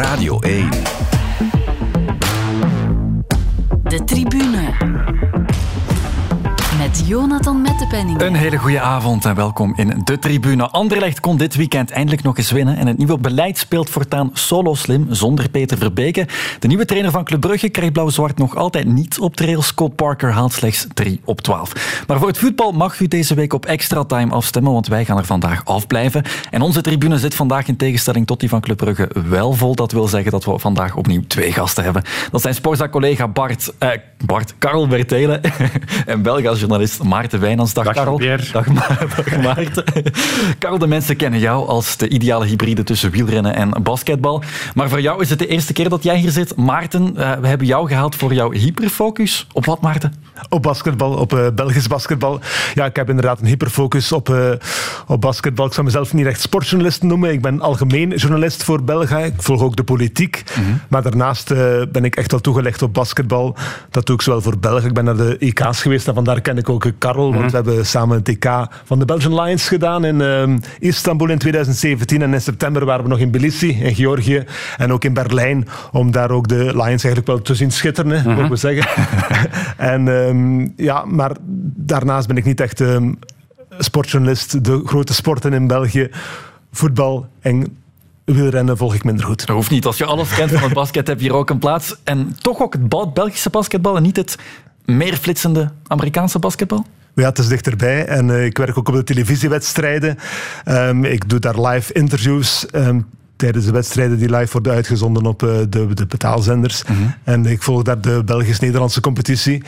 Radio 1. De tribune. Met Jonathan Mettepenning. Een hele goede avond en welkom in de tribune. Anderlecht kon dit weekend eindelijk nog eens winnen. En het nieuwe beleid speelt voortaan solo slim zonder Peter Verbeke. De nieuwe trainer van Club Brugge krijgt blauw-zwart nog altijd niet op trail. Scott Parker haalt slechts 3 op 12. Maar voor het voetbal mag u deze week op extra time afstemmen, want wij gaan er vandaag afblijven. En onze tribune zit vandaag in tegenstelling tot die van Club Brugge wel vol. Dat wil zeggen dat we vandaag opnieuw twee gasten hebben. Dat zijn Sporza-collega Bart, eh, Bart Karel Bertelen en Belga's journalist Maarten Wijnands. Dag, Dag, Karel. Pierre. Dag, Ma- dag Maarten. Karel, de mensen kennen jou als de ideale hybride tussen wielrennen en basketbal. Maar voor jou is het de eerste keer dat jij hier zit. Maarten, eh, we hebben jou gehaald voor jouw hyperfocus. Op wat, Maarten? Op basketbal, op eh, Belgisch basketbal. Ja, ik heb inderdaad een hyperfocus op, eh, op basketbal. Ik zou mezelf niet echt sportjournalist noemen. Ik ben algemeen journalist voor België. Ik volg ook de politiek. Maar daarnaast eh, ben ik echt wel toegelegd op basketbal. Dat doe ik zowel voor België. Ik ben naar de EK's geweest en vandaar ken ik ook eh, Karel. Want we hebben samen het EK van de Belgian Lions gedaan in eh, Istanbul in 2017. En in september waren we nog in Tbilisi, in Georgië. En ook in Berlijn. Om daar ook de Lions eigenlijk wel te zien schitteren, hè, mogen we zeggen. en ehm, ja, maar daarnaast ben ik niet echt ehm, sportjournalist. De grote sporten in België, voetbal en wielrennen volg ik minder goed. Dat hoeft niet. Als je alles kent van het basket, heb je hier ook een plaats. En toch ook het Bel- Belgische basketbal en niet het meer flitsende Amerikaanse basketbal? Ja, het is dichterbij en eh, ik werk ook op de televisiewedstrijden. Ehm, ik doe daar live interviews ehm, tijdens de wedstrijden die live worden uitgezonden op eh, de, de betaalzenders. En ik volg daar de Belgisch-Nederlandse competitie.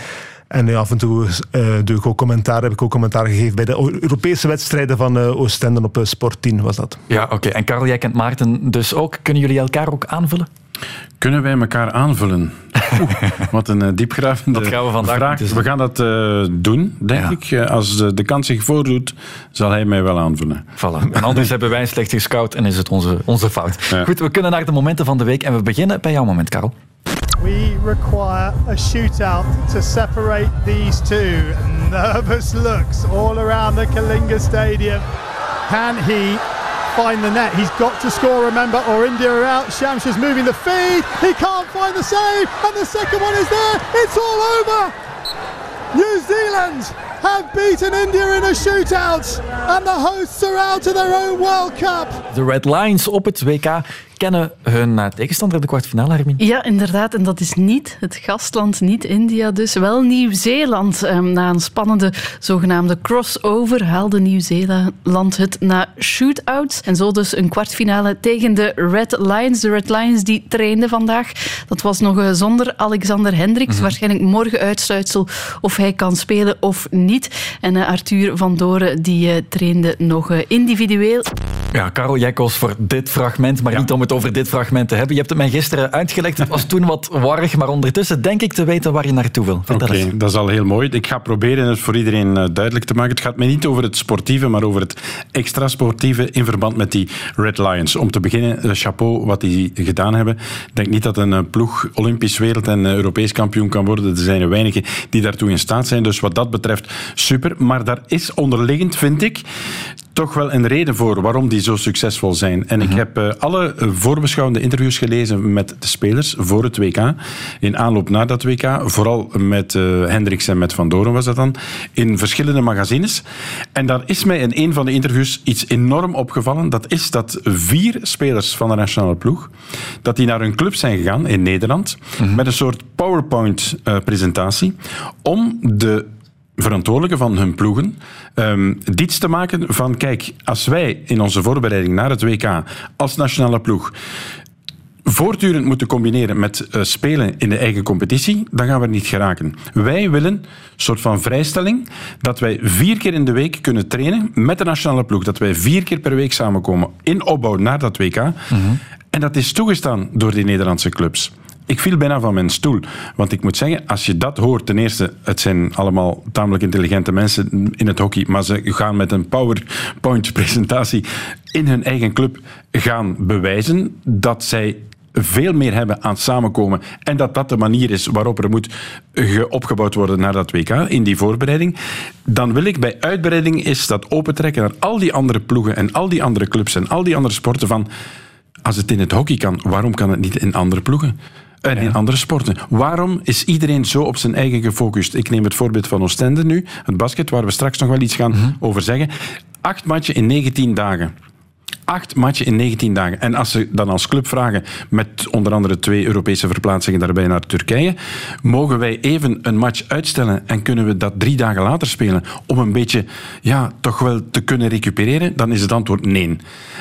En ja, af en toe eh, doe ik ook commentaar, heb ik ook commentaar gegeven bij de Europese wedstrijden van eh, Oostende op eh, Sport 10 was dat. Ja, oké. En Karel, jij kent Maarten dus ook. Kunnen jullie elkaar ook aanvullen? Kunnen wij elkaar aanvullen? Oeh, wat een eh, diepgravende Dat gaan we vandaag vraag. We gaan dat eh, doen, denk Ja. ik. Eh, Als de kans zich voordoet, zal hij mij wel aanvullen. Voilà. En anders hebben wij slecht gescout en is het onze, onze fout. Ja. Goed, we kunnen naar de momenten van de week en we beginnen bij jouw moment, Karel. We require a shootout to separate these two. Nervous looks all around the Kalinga Stadium. Can he find the net? He's got to score, remember, or India are out. Shams is moving the feed. He can't find the save, and the second one is there. It's all over. New Zealand have beaten India in a shootout, and the hosts are out of their own World Cup. De Red Lions op het WK kennen hun eh, tegenstander in de kwartfinale, Hermine. Ja, inderdaad. En dat is niet het gastland, niet India, dus wel Nieuw-Zeeland. Ehm, na een spannende zogenaamde crossover haalde Nieuw-Zeeland het na shootouts. En zo dus een kwartfinale tegen de Red Lions. De Red Lions die trainden vandaag. Dat was nog eh, zonder Alexander Hendricks. Waarschijnlijk morgen uitsluitsel of hij kan spelen of niet. En eh, Arthur van Doren die eh, trainde nog eh, individueel. Ja, Karel, jij koos voor dit fragment, maar niet om het over dit fragment te hebben. Je hebt het mij gisteren uitgelegd. Het was toen wat warrig, maar ondertussen denk ik te weten waar je naartoe wil. Oké, dat is al heel mooi. Ik ga proberen het voor iedereen eh, duidelijk te maken. Het gaat mij niet over het sportieve, maar over het extra sportieve in verband met die Red Lions. Om te beginnen, eh, chapeau wat die gedaan hebben. Ik denk niet dat een eh, ploeg Olympisch wereld- en Europees kampioen kan worden. Er zijn er weinigen die daartoe in staat zijn. Dus wat dat betreft, super. Maar daar is onderliggend, vind ik, toch wel een reden voor waarom die zo succesvol zijn. En ik heb eh, alle eh, voorbeschouwende interviews gelezen met de spelers voor het WK. In aanloop naar dat WK. Vooral met eh Hendricks en met Van Doren was dat dan. In verschillende magazines. En daar is mij in een van de interviews iets enorm opgevallen. Dat is dat vier spelers van de nationale ploeg, dat die naar hun club zijn gegaan in Nederland. Met een soort PowerPoint-presentatie. om de verantwoordelijken van hun ploegen ehm diets te maken van kijk, als wij in onze voorbereiding naar het WK als nationale ploeg voortdurend moeten combineren met eh, spelen in de eigen competitie, dan gaan we er niet geraken. Wij willen een soort van vrijstelling dat wij vier keer in de week kunnen trainen met de nationale ploeg. Dat wij vier keer per week samenkomen in opbouw naar dat WK. En dat is toegestaan door die Nederlandse clubs. Ik viel bijna van mijn stoel. Want ik moet zeggen, als je dat hoort, ten eerste, het zijn allemaal tamelijk intelligente mensen in het hockey, maar ze gaan met een PowerPoint-presentatie in hun eigen club gaan bewijzen dat zij veel meer hebben aan samenkomen en dat dat de manier is waarop er moet ge- opgebouwd worden naar dat WK in die voorbereiding, dan wil ik bij uitbreiding is dat opentrekken naar al die andere ploegen en al die andere clubs en al die andere sporten van Als het in het hockey kan, waarom kan het niet in andere ploegen? En in andere sporten. Waarom is iedereen zo op zijn eigen gefocust? Ik neem het voorbeeld van Oostende nu, het basket, waar we straks nog wel iets gaan over zeggen. Acht matchen in 19 dagen. Acht matchen in 19 dagen. En als ze dan als club vragen, met onder andere twee Europese verplaatsingen daarbij naar Turkije, mogen wij even een match uitstellen en kunnen we dat drie dagen later spelen om een beetje, ja, toch wel te kunnen recupereren? Dan is het antwoord nee.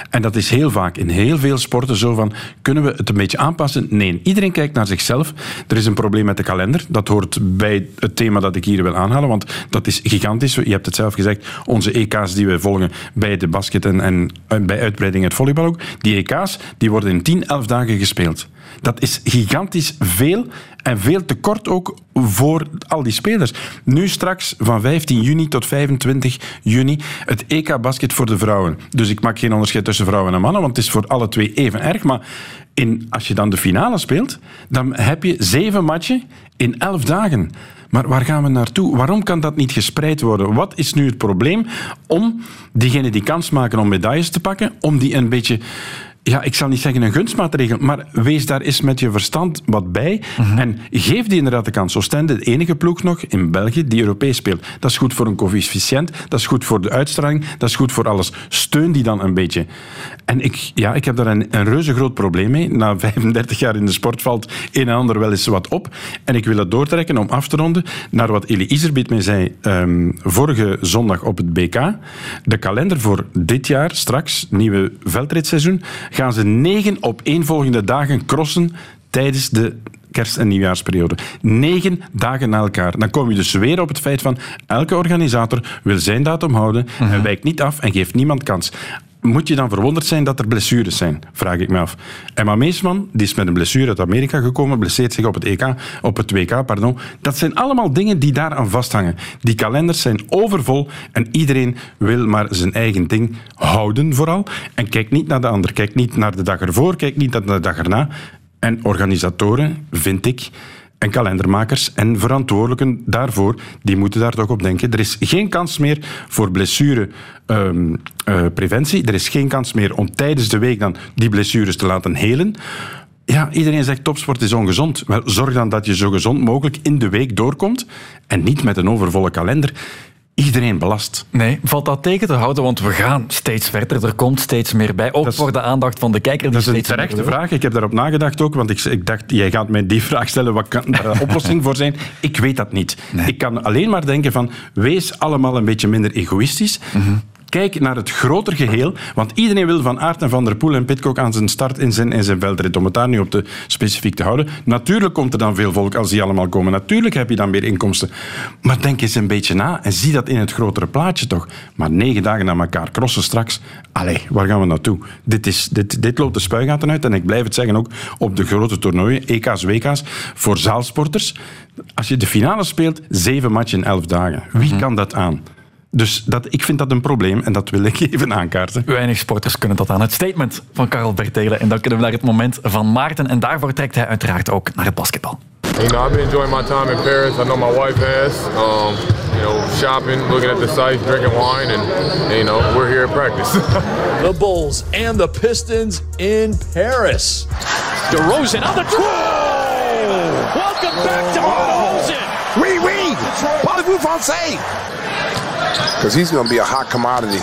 En dat is heel vaak in heel veel sporten zo van, kunnen we het een beetje aanpassen? Nee. Iedereen kijkt naar zichzelf. Er is een probleem met de kalender. Dat hoort bij het thema dat ik hier wil aanhalen, want dat is gigantisch. Je hebt het zelf gezegd, onze EK's die we volgen bij de basket en, en bij uitbreiding het volleybal ook, die EK's die worden in 10, 11 dagen gespeeld. Dat is gigantisch veel en veel te kort ook voor al die spelers. Nu straks van 15 juni tot 25 juni het EK basket voor de vrouwen. Dus ik maak geen onderscheid tussen vrouwen en mannen, want het is voor alle twee even erg. Maar in, als je dan de finale speelt, dan heb je zeven matchen in 11 dagen. Maar waar gaan we naartoe? Waarom kan dat niet gespreid worden? Wat is nu het probleem om diegenen die kans maken om medailles te pakken, om die een beetje ja, ik zal niet zeggen een gunstmaatregel, maar wees daar eens met je verstand wat bij en geef die inderdaad de kans. Oostende, de enige ploeg nog in België die Europees speelt. Dat is goed voor een coëfficiënt, dat is goed voor de uitstraling, dat is goed voor alles. Steun die dan een beetje. En ik, ja, ik heb daar een, een reuze groot probleem mee. Na 35 jaar in de sport valt een en ander wel eens wat op. En ik wil het doortrekken om af te ronden naar wat Elie Iserbiet mij zei ehm, vorige zondag op het BK. De kalender voor dit jaar, straks, nieuwe veldritseizoen, gaan ze negen opeenvolgende dagen crossen tijdens de kerst- en nieuwjaarsperiode. Negen dagen na elkaar. Dan kom je dus weer op het feit van elke organisator wil zijn datum houden en wijkt niet af en geeft niemand kans. Moet je dan verwonderd zijn dat er blessures zijn? Vraag ik me af. Emma Meesman, die is met een blessure uit Amerika gekomen, blesseert zich op het, EK, op het WK. Pardon. Dat zijn allemaal dingen die daaraan vasthangen. Die kalenders zijn overvol en iedereen wil maar zijn eigen ding houden vooral. En kijk niet naar de ander. Kijk niet naar de dag ervoor, kijk niet naar de dag erna. En organisatoren, vind ik, en kalendermakers en verantwoordelijken daarvoor, die moeten daar toch op denken. Er is geen kans meer voor blessurepreventie. er is geen kans meer om tijdens de week dan die blessures te laten helen. Ja, iedereen zegt topsport is ongezond. Wel, zorg dan dat je zo gezond mogelijk in de week doorkomt en niet met een overvolle kalender iedereen belast. Nee, valt dat tegen te houden? Want we gaan steeds verder, er komt steeds meer bij. Ook is- voor de aandacht van de kijker. Dat is een terechte vraag. Ik heb daarop nagedacht ook, want ik, ik dacht, jij gaat mij die vraag stellen, wat kan daar een oplossing voor zijn? Ik weet dat niet. Ik kan alleen maar denken van, wees allemaal een beetje minder egoïstisch. Kijk naar het groter geheel, want iedereen wil van Aert en Van der Poel en Pitcock aan zijn start in zijn, in zijn veldrit, om het daar nu op te specifiek te houden. Natuurlijk komt er dan veel volk als die allemaal komen. Natuurlijk heb je dan meer inkomsten. Maar denk eens een beetje na en zie dat in het grotere plaatje toch. Maar negen dagen na elkaar crossen straks. Allee, waar gaan we naartoe? Dit, is, dit, dit loopt de spuigaten uit en ik blijf het zeggen ook op de grote toernooien, EK's, WK's, voor zaalsporters. Als je de finale speelt, zeven matchen in elf dagen. Wie kan dat aan? Dus dat, ik vind dat een probleem en dat wil ik even aankaarten. Weinig sporters kunnen dat aan. Het statement van Karel Bertelen. En dan kunnen we naar het moment van Maarten. En daarvoor trekt hij uiteraard ook naar het basketbal. You know, I've been enjoying my time in Paris. I know my wife has. Um, you know, shopping, looking at the sites, drinking wine, and, and, you know, we're here at practice. the Bulls and the Pistons in Paris. DeRozan on the draw. Welcome back to DeRozan. Oui, oui. Parlez-vous français? Because he's going to be a hot commodity.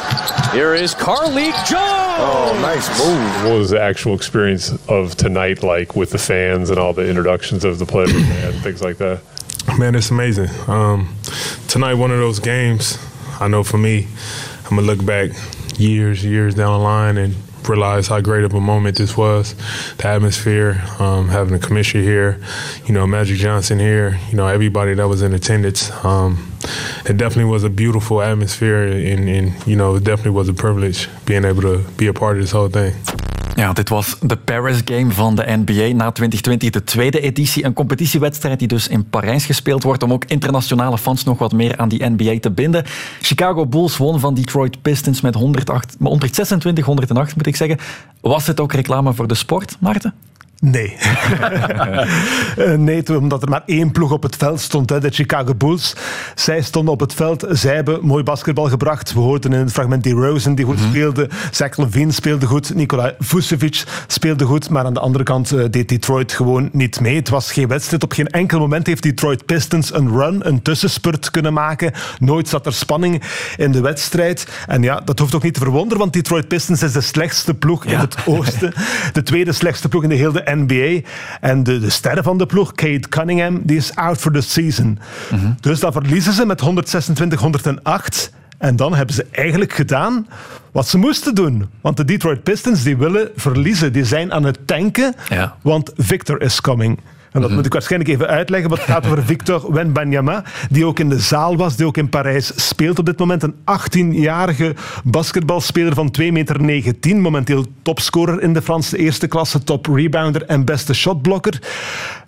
Here is Carlik Jones. Oh, nice move. What was the actual experience of tonight like with the fans and all the introductions of the players and things like that? Man, it's amazing. Um, tonight, one of those games. I know for me, I'm gonna look back years, years down the line and realize how great of a moment this was. The atmosphere, um, having the commissioner here, you know, Magic Johnson here, you know, everybody that was in attendance. Um, it definitely was a beautiful atmosphere, and, and you know, it definitely was a privilege being able to be a part of this whole thing. Ja, dit was de Paris Game van de NBA na 2020, de tweede editie. Een competitiewedstrijd die dus in Parijs gespeeld wordt om ook internationale fans nog wat meer aan die NBA te binden. Chicago Bulls won van Detroit Pistons met 108, 126, 108 moet ik zeggen. Was het ook reclame voor de sport, Maarten? Nee. Eh, nee, omdat er maar één ploeg op het veld stond, hè, de Chicago Bulls. Zij stonden op het veld, zij hebben mooi basketbal gebracht. We hoorden in het fragment die Rosen die goed speelde, Zach Levine speelde goed, Nikola Vucevic speelde goed, maar aan de andere kant uh, deed Detroit gewoon niet mee. Het was geen wedstrijd. Op geen enkel moment heeft Detroit Pistons een run, een tussenspurt kunnen maken. Nooit zat er spanning in de wedstrijd. En ja, dat hoeft ook niet te verwonderen, want Detroit Pistons is de slechtste ploeg in het oosten. De tweede slechtste ploeg in de hele NBA. En de, de sterren van de ploeg, Kate Cunningham, die is out for the season. Dus dan verliezen ze met 126-108. En dan hebben ze eigenlijk gedaan wat ze moesten doen. Want de Detroit Pistons die willen verliezen. Die zijn aan het tanken, Ja. want Victor is coming. En dat moet ik waarschijnlijk even uitleggen. Wat gaat over Victor Wenbanyama, die ook in de zaal was, die ook in Parijs speelt op dit moment. Een 18-jarige basketbalspeler van 2,19 meter. Momenteel topscorer in de Franse eerste klasse, top rebounder en beste shotblokker.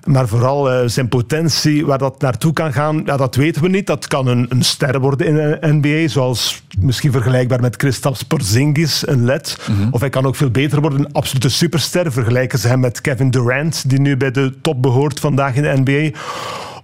Maar vooral eh, zijn potentie, waar dat naartoe kan gaan, ja, dat weten we niet. Dat kan een, een ster worden in de NBA, zoals misschien vergelijkbaar met Kristaps Porzingis, een led. Of hij kan ook veel beter worden, een absolute superster. Vergelijken ze hem met Kevin Durant, die nu bij de top behoort vandaag in de NBA.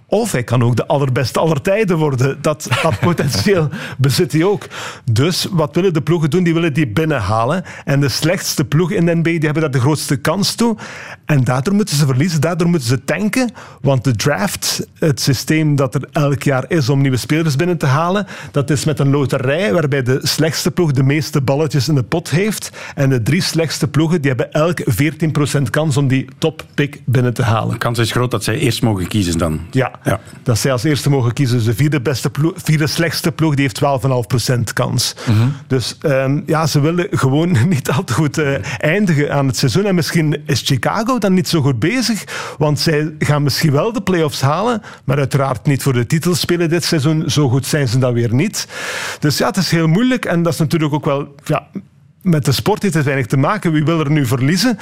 Of hij kan ook de allerbeste aller tijden worden. Dat, dat potentieel bezit hij ook. Dus wat willen de ploegen doen? Die willen die binnenhalen. En de slechtste ploeg in de NBA die hebben daar de grootste kans toe. En daardoor moeten ze verliezen, daardoor moeten ze tanken. Want de draft, het systeem dat er elk jaar is om nieuwe spelers binnen te halen, dat is met een loterij waarbij de slechtste ploeg de meeste balletjes in de pot heeft. En de drie slechtste ploegen die hebben elk 14% kans om die toppick binnen te halen. De kans is groot dat zij eerst mogen kiezen dan. Ja, Ja. dat zij als eerste mogen kiezen. Dus de vierde, beste ploeg, vierde slechtste ploeg die heeft 12,5% kans. Dus ehm, ja, ze willen gewoon niet al te goed eh, eindigen aan het seizoen. En misschien is Chicago dan niet zo goed bezig, want zij gaan misschien wel de playoffs halen, maar uiteraard niet voor de titel spelen dit seizoen. Zo goed zijn ze dan weer niet. Dus ja, het is heel moeilijk en dat is natuurlijk ook wel... Ja, met de sport heeft het weinig te maken. Wie wil er nu verliezen?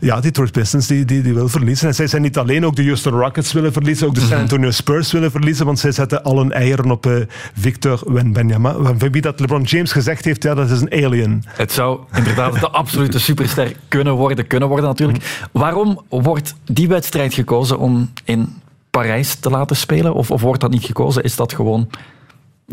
Ja, Detroit Pistons die, die, die wil verliezen. En zij zijn niet alleen, ook de Houston Rockets willen verliezen, ook de San Antonio Spurs willen verliezen, want zij zetten al hun eieren op eh, Victor Wenbanyama. Van wie dat LeBron James gezegd heeft, ja, dat is een alien. Het zou inderdaad de absolute superster kunnen worden, kunnen worden natuurlijk. Waarom wordt die wedstrijd gekozen om in Parijs te laten spelen? Of, of wordt dat niet gekozen? Is dat gewoon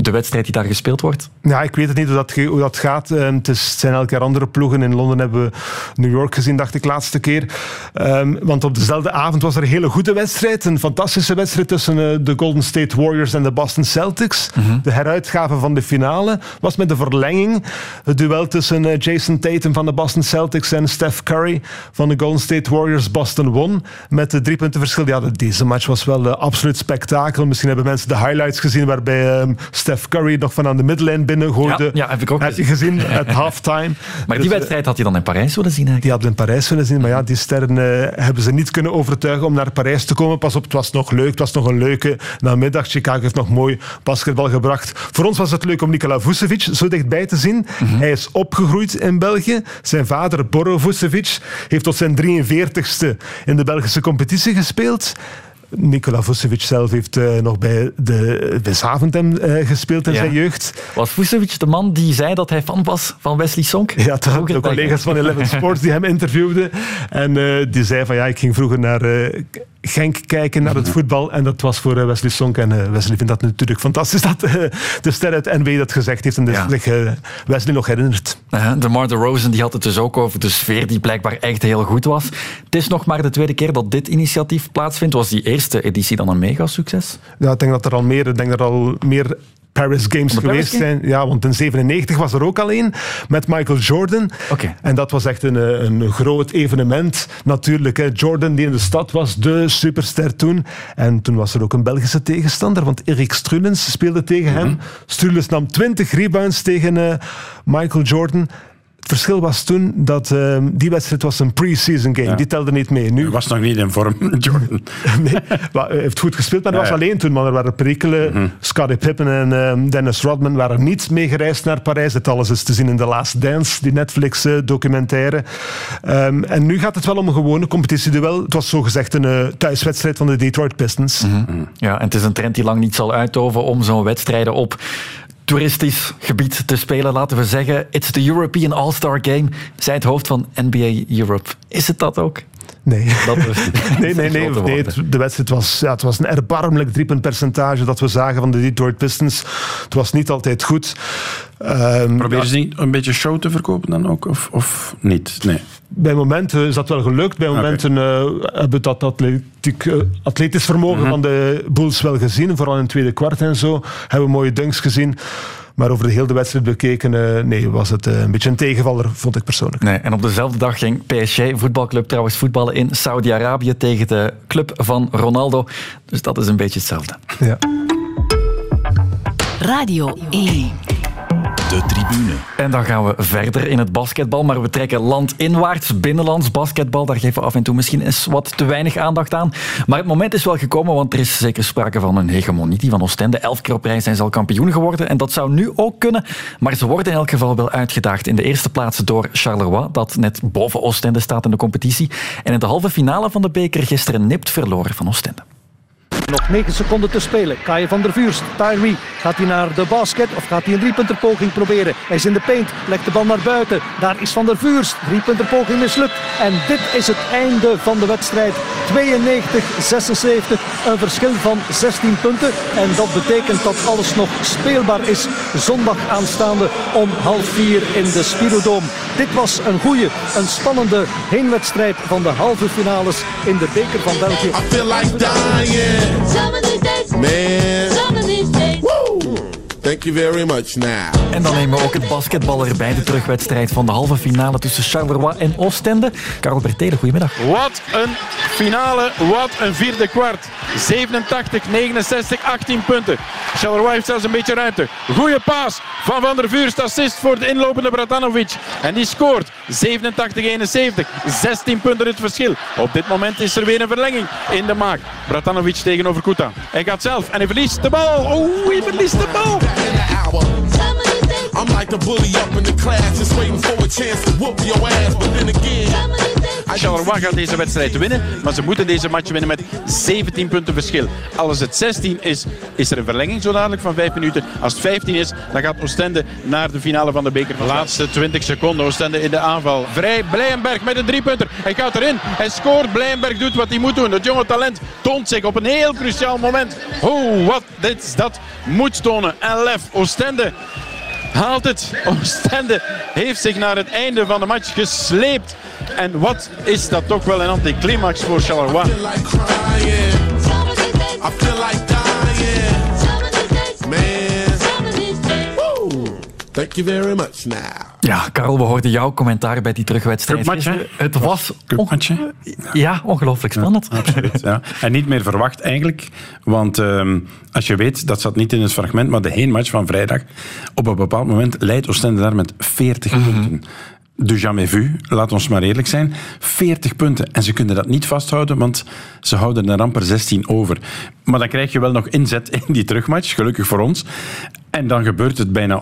de wedstrijd die daar gespeeld wordt? Ja, ik weet het niet hoe dat, hoe dat gaat. Ehm, het, is, het zijn elke keer andere ploegen. In Londen hebben we New York gezien, dacht ik, laatste keer. Ehm, want op dezelfde avond was er een hele goede wedstrijd. Een fantastische wedstrijd tussen eh, de Golden State Warriors en de Boston Celtics. De heruitgave van de finale was met de verlenging. Het duel tussen eh, Jason Tatum van de Boston Celtics en Steph Curry van de Golden State Warriors. Boston won met de drie punten verschil. Ja, de- deze match was wel eh, absoluut spektakel. Misschien hebben mensen de highlights gezien waarbij ehm, Steph Curry nog van aan de middenlijn binnen gooide. Ja, ja, heb ik ook Heb je gezien, at halftime. Maar Dus, die eh, wedstrijd had je dan in Parijs willen zien eigenlijk? die hadden in Parijs willen zien, maar ja, die sterren eh, hebben ze niet kunnen overtuigen om naar Parijs te komen. Pas op, het was nog leuk, het was nog een leuke namiddag. Chicago heeft nog mooi basketbal gebracht. Voor ons was het leuk om Nikola Vucevic zo dichtbij te zien. Hij is opgegroeid in België. Zijn vader, Boro Vucevic, heeft tot zijn 43ste in de Belgische competitie gespeeld. Nikola Vucevic zelf heeft eh, nog bij, de, bij Zaventem eh, gespeeld in Ja. zijn jeugd. Was Vucevic de man die zei dat hij fan was van Wesley Sonk? Ja, toch Vroeger de collega's van Eleven Sports die hem interviewden. En eh, die zei van ja, ik ging vroeger naar Genk kijken, naar het voetbal. En dat was voor eh, Wesley Sonk. En eh, Wesley vindt dat natuurlijk fantastisch dat eh, de ster uit NW dat gezegd heeft. En dus Ja. zich Wesley nog herinnert. Uh, de Mar de Rosen die had het dus ook over de sfeer die blijkbaar echt heel goed was. Het is nog maar de tweede keer dat dit initiatief plaatsvindt. Was die eerste editie dan een mega succes? Ja, ik denk dat er al meer, ik denk dat er al meer Paris Games de Paris geweest zijn. Ja, want in 97 was er ook al één met Michael Jordan. Oké. En dat was echt een, eh, een groot evenement. Natuurlijk, hè. Jordan die in de stad was, de superster toen. En toen was er ook een Belgische tegenstander, want Erik Strulens speelde tegen hem. Strulens nam 20 rebounds tegen eh, Michael Jordan. Het verschil was toen dat eh, die wedstrijd was een pre-season game. Die telde niet mee. Nu Hij was nog niet in vorm, Jordan. Nee, maar hij heeft goed gespeeld, maar hij Ja, was ja. alleen toen. Maar er waren perikelen. Scottie Pippen en ehm, Dennis Rodman waren niet meegereisd naar Parijs. Dit alles is te zien in The Last Dance, die Netflix-documentaire. Ehm, en nu gaat het wel om een gewone competitieduel. Het was zogezegd een eh, thuiswedstrijd van de Detroit Pistons. Ja, en het is een trend die lang niet zal uitoven om zo'n wedstrijden op toeristisch gebied te spelen. Laten we zeggen, it's the European All-Star Game, zei het hoofd van NBA Europe. Is het dat ook? Nee. Dat was. Nee, nee, nee. Het- de wedstrijd was, ja, het was een erbarmelijk driepuntpercentage dat we zagen van de Detroit Pistons. Het was niet altijd goed. Ehm, Proberen ze niet een beetje show te verkopen dan ook? Of, of niet? Nee. Bij momenten is dat wel gelukt. Bij momenten eh, hebben we dat atletiek, eh, atletisch vermogen Mhm. van de Bulls wel gezien. Vooral in het tweede kwart en zo. Hebben we mooie dunks gezien. Maar over de hele wedstrijd bekeken, eh, nee, was het een beetje een tegenvaller, vond ik persoonlijk. Nee, en op dezelfde dag ging PSG, voetbalclub trouwens, voetballen in Saudi-Arabië tegen de club van Ronaldo. Dus dat is een beetje hetzelfde. Ja. Radio 1. De tribune. En dan gaan we verder in het basketbal, maar we trekken landinwaarts, binnenlands basketbal. Daar geven we af en toe misschien eens wat te weinig aandacht aan. Maar het moment is wel gekomen, want er is zeker sprake van een hegemonie. Van Oostende, elf keer op rij zijn ze al kampioen geworden. En dat zou nu ook kunnen, maar ze worden in elk geval wel uitgedaagd. In de eerste plaats door Charleroi, dat net boven Oostende staat in de competitie. En in de halve finale van de beker gisteren nipt verloren van Oostende. Nog 9 seconden te spelen. Kai van der Vuurst, Tyree. Gaat hij naar de basket of gaat hij een driepunterpoging proberen? Hij is in de paint, legt de bal naar buiten. Daar is van der Vuurst. Driepunterpoging mislukt. En dit is het einde van de wedstrijd. 92-76. Een verschil van 16 punten. En dat betekent dat alles nog speelbaar is. Zondag aanstaande om half vier in de Spirodome. Dit was een goede, een spannende heenwedstrijd van de halve finales in de beker van België. Some of these days. Man. Thank you very much now. En dan nemen we ook het basketbal erbij. De terugwedstrijd van de halve finale tussen Charleroi en Oostende. Karel Bertelen, goedemiddag. Wat een finale, wat een vierde kwart. 87, 69, 18 punten. Charleroi heeft zelfs een beetje ruimte. Goeie paas van Van der Vuurst, assist voor de inlopende Bratanovic. En die scoort 87, 71. 16 punten het verschil. Op dit moment is er weer een verlenging in de maak. Bratanovic tegenover Kuta. Hij gaat zelf en hij verliest de bal. Oeh, hij verliest de bal. I'm like the bully up in the class, just waiting for a chance to whoop your ass. But then again, Charleroi gaat deze wedstrijd winnen, maar ze moeten deze match winnen met 17 punten verschil. Als het 16 is, is er een verlenging zo dadelijk van 5 minuten. Als het 15 is, dan gaat Oostende naar de finale van de beker. Laatste 20 seconden, Oostende in de aanval. Vrij, Blijenberg met een driepunter. Hij gaat erin, hij scoort. Blijenberg doet wat hij moet doen. Het jonge talent toont zich op een heel cruciaal moment. Oh, wat dit dat moet tonen. En lef, Oostende haalt het. Oostende heeft zich naar het einde van de match gesleept. En wat is dat toch wel een anticlimax voor Charleroi. Thank you very much now. Ja, Karel, we hoorden jouw commentaar bij die terugwedstrijd. Cupmatch. Het was Cupmatch, ja, ongelooflijk spannend. Absoluut, ja. En niet meer verwacht eigenlijk. Want ehm, als je weet, dat zat niet in het fragment, maar de heenmatch van vrijdag, op een bepaald moment leidt Oostende daar met 40 punten. Du jamais vu, laat ons maar eerlijk zijn. 40 punten. En ze kunnen dat niet vasthouden, want ze houden er amper 16 over. Maar dan krijg je wel nog inzet in die terugmatch, gelukkig voor ons. En dan gebeurt het bijna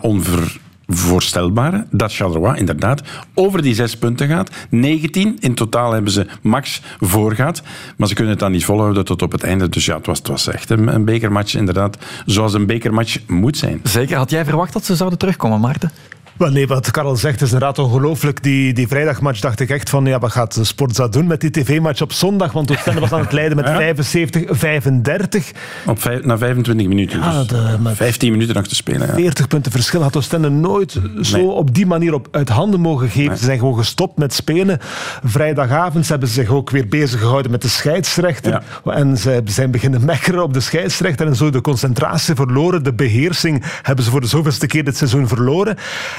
onvoorstelbare dat Charleroi inderdaad over die zes punten gaat. 19, in totaal hebben ze max voorgaat. Maar ze kunnen het dan niet volhouden tot op het einde. Dus ja, het was, het was echt een, een bekermatch inderdaad, zoals een bekermatch moet zijn. Zeker. Had jij verwacht dat ze zouden terugkomen, Maarten? Wel, nee, wat Karel zegt is inderdaad ongelooflijk. Die, die vrijdagmatch dacht ik echt van, ja, wat gaat Sportza doen met die tv-match op zondag? Want Oostende was aan het leiden met Ja. 75-35. Op vijf, na 25 minuten. Ja, dus de- met 15 minuten nog te spelen. Ja. 40 punten verschil had Oostende nooit zo op die manier op, uit handen mogen geven. Ze zijn gewoon gestopt met spelen. Vrijdagavond hebben ze zich ook weer bezig gehouden met de scheidsrechter. En ze zijn beginnen mekkeren op de scheidsrechter en zo de concentratie verloren. De beheersing hebben ze voor de zoveelste keer dit seizoen verloren.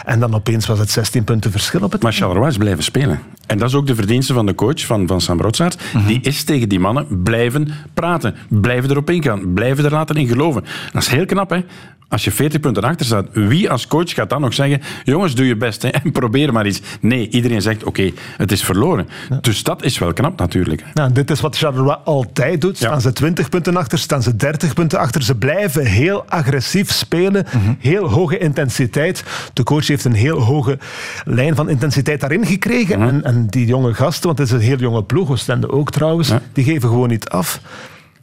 En dan opeens was het 16 punten verschil op het Maar Charleroi is blijven spelen. En dat is ook de verdienste van de coach, van, van Sam Rotsaert. Die is tegen die mannen blijven praten. Blijven erop ingaan. Blijven er later in geloven. Dat is heel knap, hè. Als je 40 punten achter staat, wie als coach gaat dan nog zeggen jongens, doe je best hè, en probeer maar iets. Nee, iedereen zegt oké, het is verloren. Dus dat is wel knap natuurlijk. Nou, dit is wat Charleroi altijd doet. Staan ze 20 punten achter, staan ze 30 punten achter. Ze blijven heel agressief spelen, heel hoge intensiteit. De coach heeft een heel hoge lijn van intensiteit daarin gekregen. en, en die jonge gasten, want het is een heel jonge ploeg, Oostende ook trouwens, die geven gewoon niet af.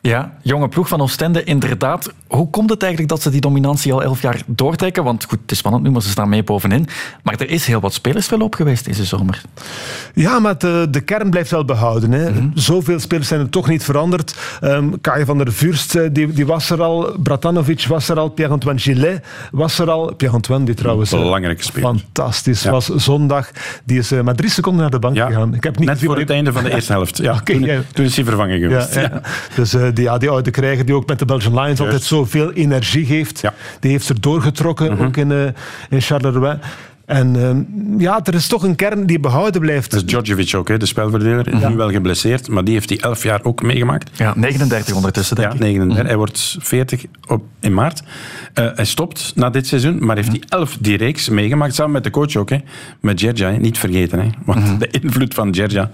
Ja, jonge ploeg van Oostende, inderdaad. Hoe komt het eigenlijk dat ze die dominantie al elf jaar doortrekken? Want goed, het is spannend nu, maar ze staan mee bovenin. Maar er is heel wat spelersverloop geweest deze zomer. Ja, maar de, de kern blijft wel behouden. Hè. Zoveel spelers zijn er toch niet veranderd. Ehm Kai van der Vurst, eh, die, die was er al. Bratanovic was er al. Pierre-Antoine Gillet was er al. Pierre-Antoine, die trouwens... eh, Belangrijke speler. Fantastisch. Was zondag. Die is eh, maar drie seconden naar de bank gegaan. Ik heb niet Net voor het einde van de eerste helft. Ja, toen, ja. toen is hij vervangen Ja, geweest. ja. Dus eh, die, ja, die oude krijger die ook met de Belgian Lions altijd zoveel energie geeft, die heeft er doorgetrokken, Mhm. ook in, eh, in Charleroi. En ehm, ja, er is toch een kern die behouden blijft. Dat is Djordjevic ook, hè, de spelverdeler. Nu wel geblesseerd, maar die heeft hij elf jaar ook meegemaakt. Ja, 39 ondertussen, denk Ja, ik. 39. Hij wordt 40 op, in maart. Eh, hij stopt na dit seizoen, maar heeft hij elf die reeks meegemaakt, samen met de coach ook. Hè. Met Gerja, hè. niet vergeten. Hè. Want de invloed van Gerja,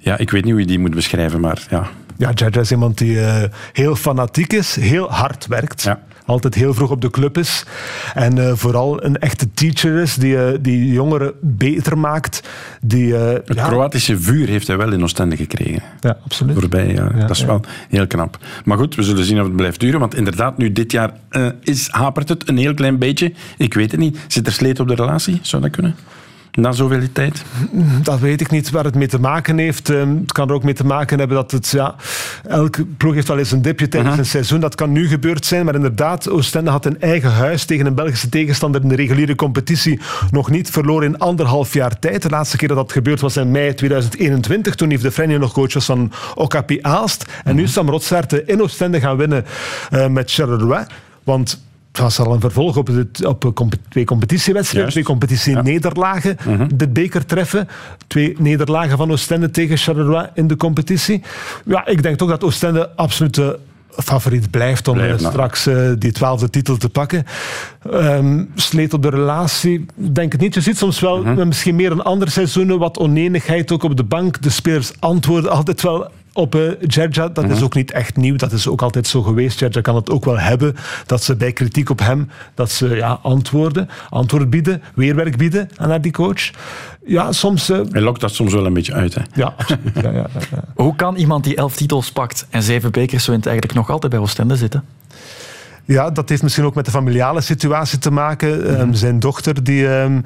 ja, ik weet niet hoe je die moet beschrijven, maar ja. Ja, Jaja is iemand die eh, heel fanatiek is, heel hard werkt. Altijd heel vroeg op de club is. En eh, vooral een echte teacher is, die, eh, die jongeren beter maakt. Die, Het ja, Kroatische vuur heeft hij wel in Oostende gekregen. Ja, absoluut. Voorbij, ja. dat is ja. wel heel knap. Maar goed, we zullen zien of het blijft duren. Want inderdaad, nu dit jaar is, hapert het een heel klein beetje. Ik weet het niet. Zit er sleet op de relatie? Zou dat kunnen? Na zoveel tijd? Dat weet ik niet waar het mee te maken heeft. Ehm, Het kan er ook mee te maken hebben dat het... Ja, elke ploeg heeft wel eens een dipje tijdens een seizoen. Dat kan nu gebeurd zijn. Maar inderdaad, Oostende had een eigen huis tegen een Belgische tegenstander in de reguliere competitie nog niet verloren in anderhalf jaar tijd. De laatste keer dat dat gebeurd was in mei 2021. Toen Yves de Frenje nog coach was van Okapi Aalst. En nu is Sam Rotsaert in Oostende gaan winnen eh, met Charleroi. Want... Het was al een vervolg op, het, op een twee competitiewedstrijden, twee competitie-nederlagen. De beker treffen. Twee nederlagen van Oostende tegen Charleroi in de competitie. Ja, ik denk toch dat Oostende absoluut de favoriet blijft om eh, nou. straks eh, die twaalfde titel te pakken. Ehm, sleet op de relatie, ik denk het niet. Je ziet soms wel, Mhm. misschien meer dan andere seizoenen, wat oneenigheid ook op de bank. De spelers antwoorden altijd wel op eh Gerja. Dat Mhm. is ook niet echt nieuw. Dat is ook altijd zo geweest. Gerja kan het ook wel hebben. Dat ze bij kritiek op hem, dat ze ja, antwoorden, antwoord bieden, weerwerk bieden aan die coach. Ja, soms... eh, Hij lokt dat soms wel een beetje uit. Hè. ja, absoluut. Ja, ja. Hoe kan iemand die elf titels pakt en zeven bekers wint eigenlijk nog altijd bij Oostende zitten? Ja, dat heeft misschien ook met de familiale situatie te maken. Ehm, zijn dochter die ehm,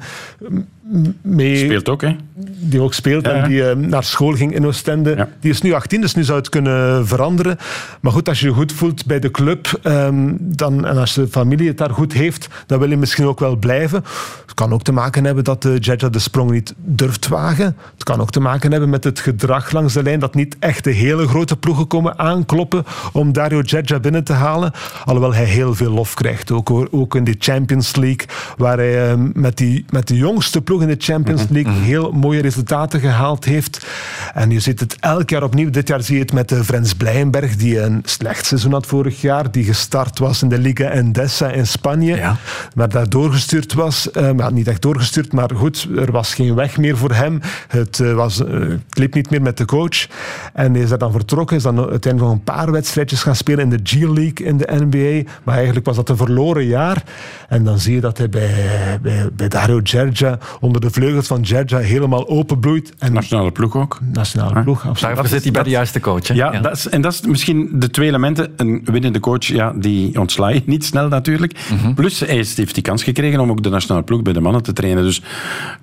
mee... Speelt ook, hè? Die ook speelt Ja, ja. en die ehm, naar school ging in Oostende. Die is nu 18, dus nu zou het kunnen veranderen. Maar goed, als je je goed voelt bij de club ehm, dan, en als de familie het daar goed heeft, dan wil je misschien ook wel blijven. Het kan ook te maken hebben dat de Jedja de sprong niet durft wagen. Het kan ook te maken hebben met het gedrag langs de lijn dat niet echt de hele grote ploegen komen aankloppen om Dario Jedja binnen te halen. Alhoewel hij heel veel lof krijgt. Ook, ook in de Champions League, waar hij ehm, met, die, met de jongste ploeg in de Champions League heel mooie resultaten gehaald heeft. En je ziet het elk jaar opnieuw. Dit jaar zie je het met de Frens Blijenberg, die een slecht seizoen had vorig jaar, die gestart was in de Liga Endesa in Spanje, maar daar doorgestuurd was. Ehm, ja, niet echt doorgestuurd, maar goed, er was geen weg meer voor hem. Het, eh, was, eh, het liep niet meer met de coach. En hij is daar dan vertrokken, is dan uiteindelijk nog een paar wedstrijdjes gaan spelen in de G-League in de NBA. Maar eigenlijk was dat een verloren jaar. En dan zie je dat hij bij, bij, bij Dario Gergia, onder de vleugels van Gergia, helemaal openbloeit. En Nationale ploeg ook. Nationale ploeg, absoluut. Daarvoor zit hij bij de juiste coach. Hè? Ja, Dat is, en dat is misschien de twee elementen. Een winnende coach, ja, die ontsla je niet snel natuurlijk. Mhm. Plus, hij heeft die kans gekregen om ook de nationale ploeg bij de mannen te trainen. Dus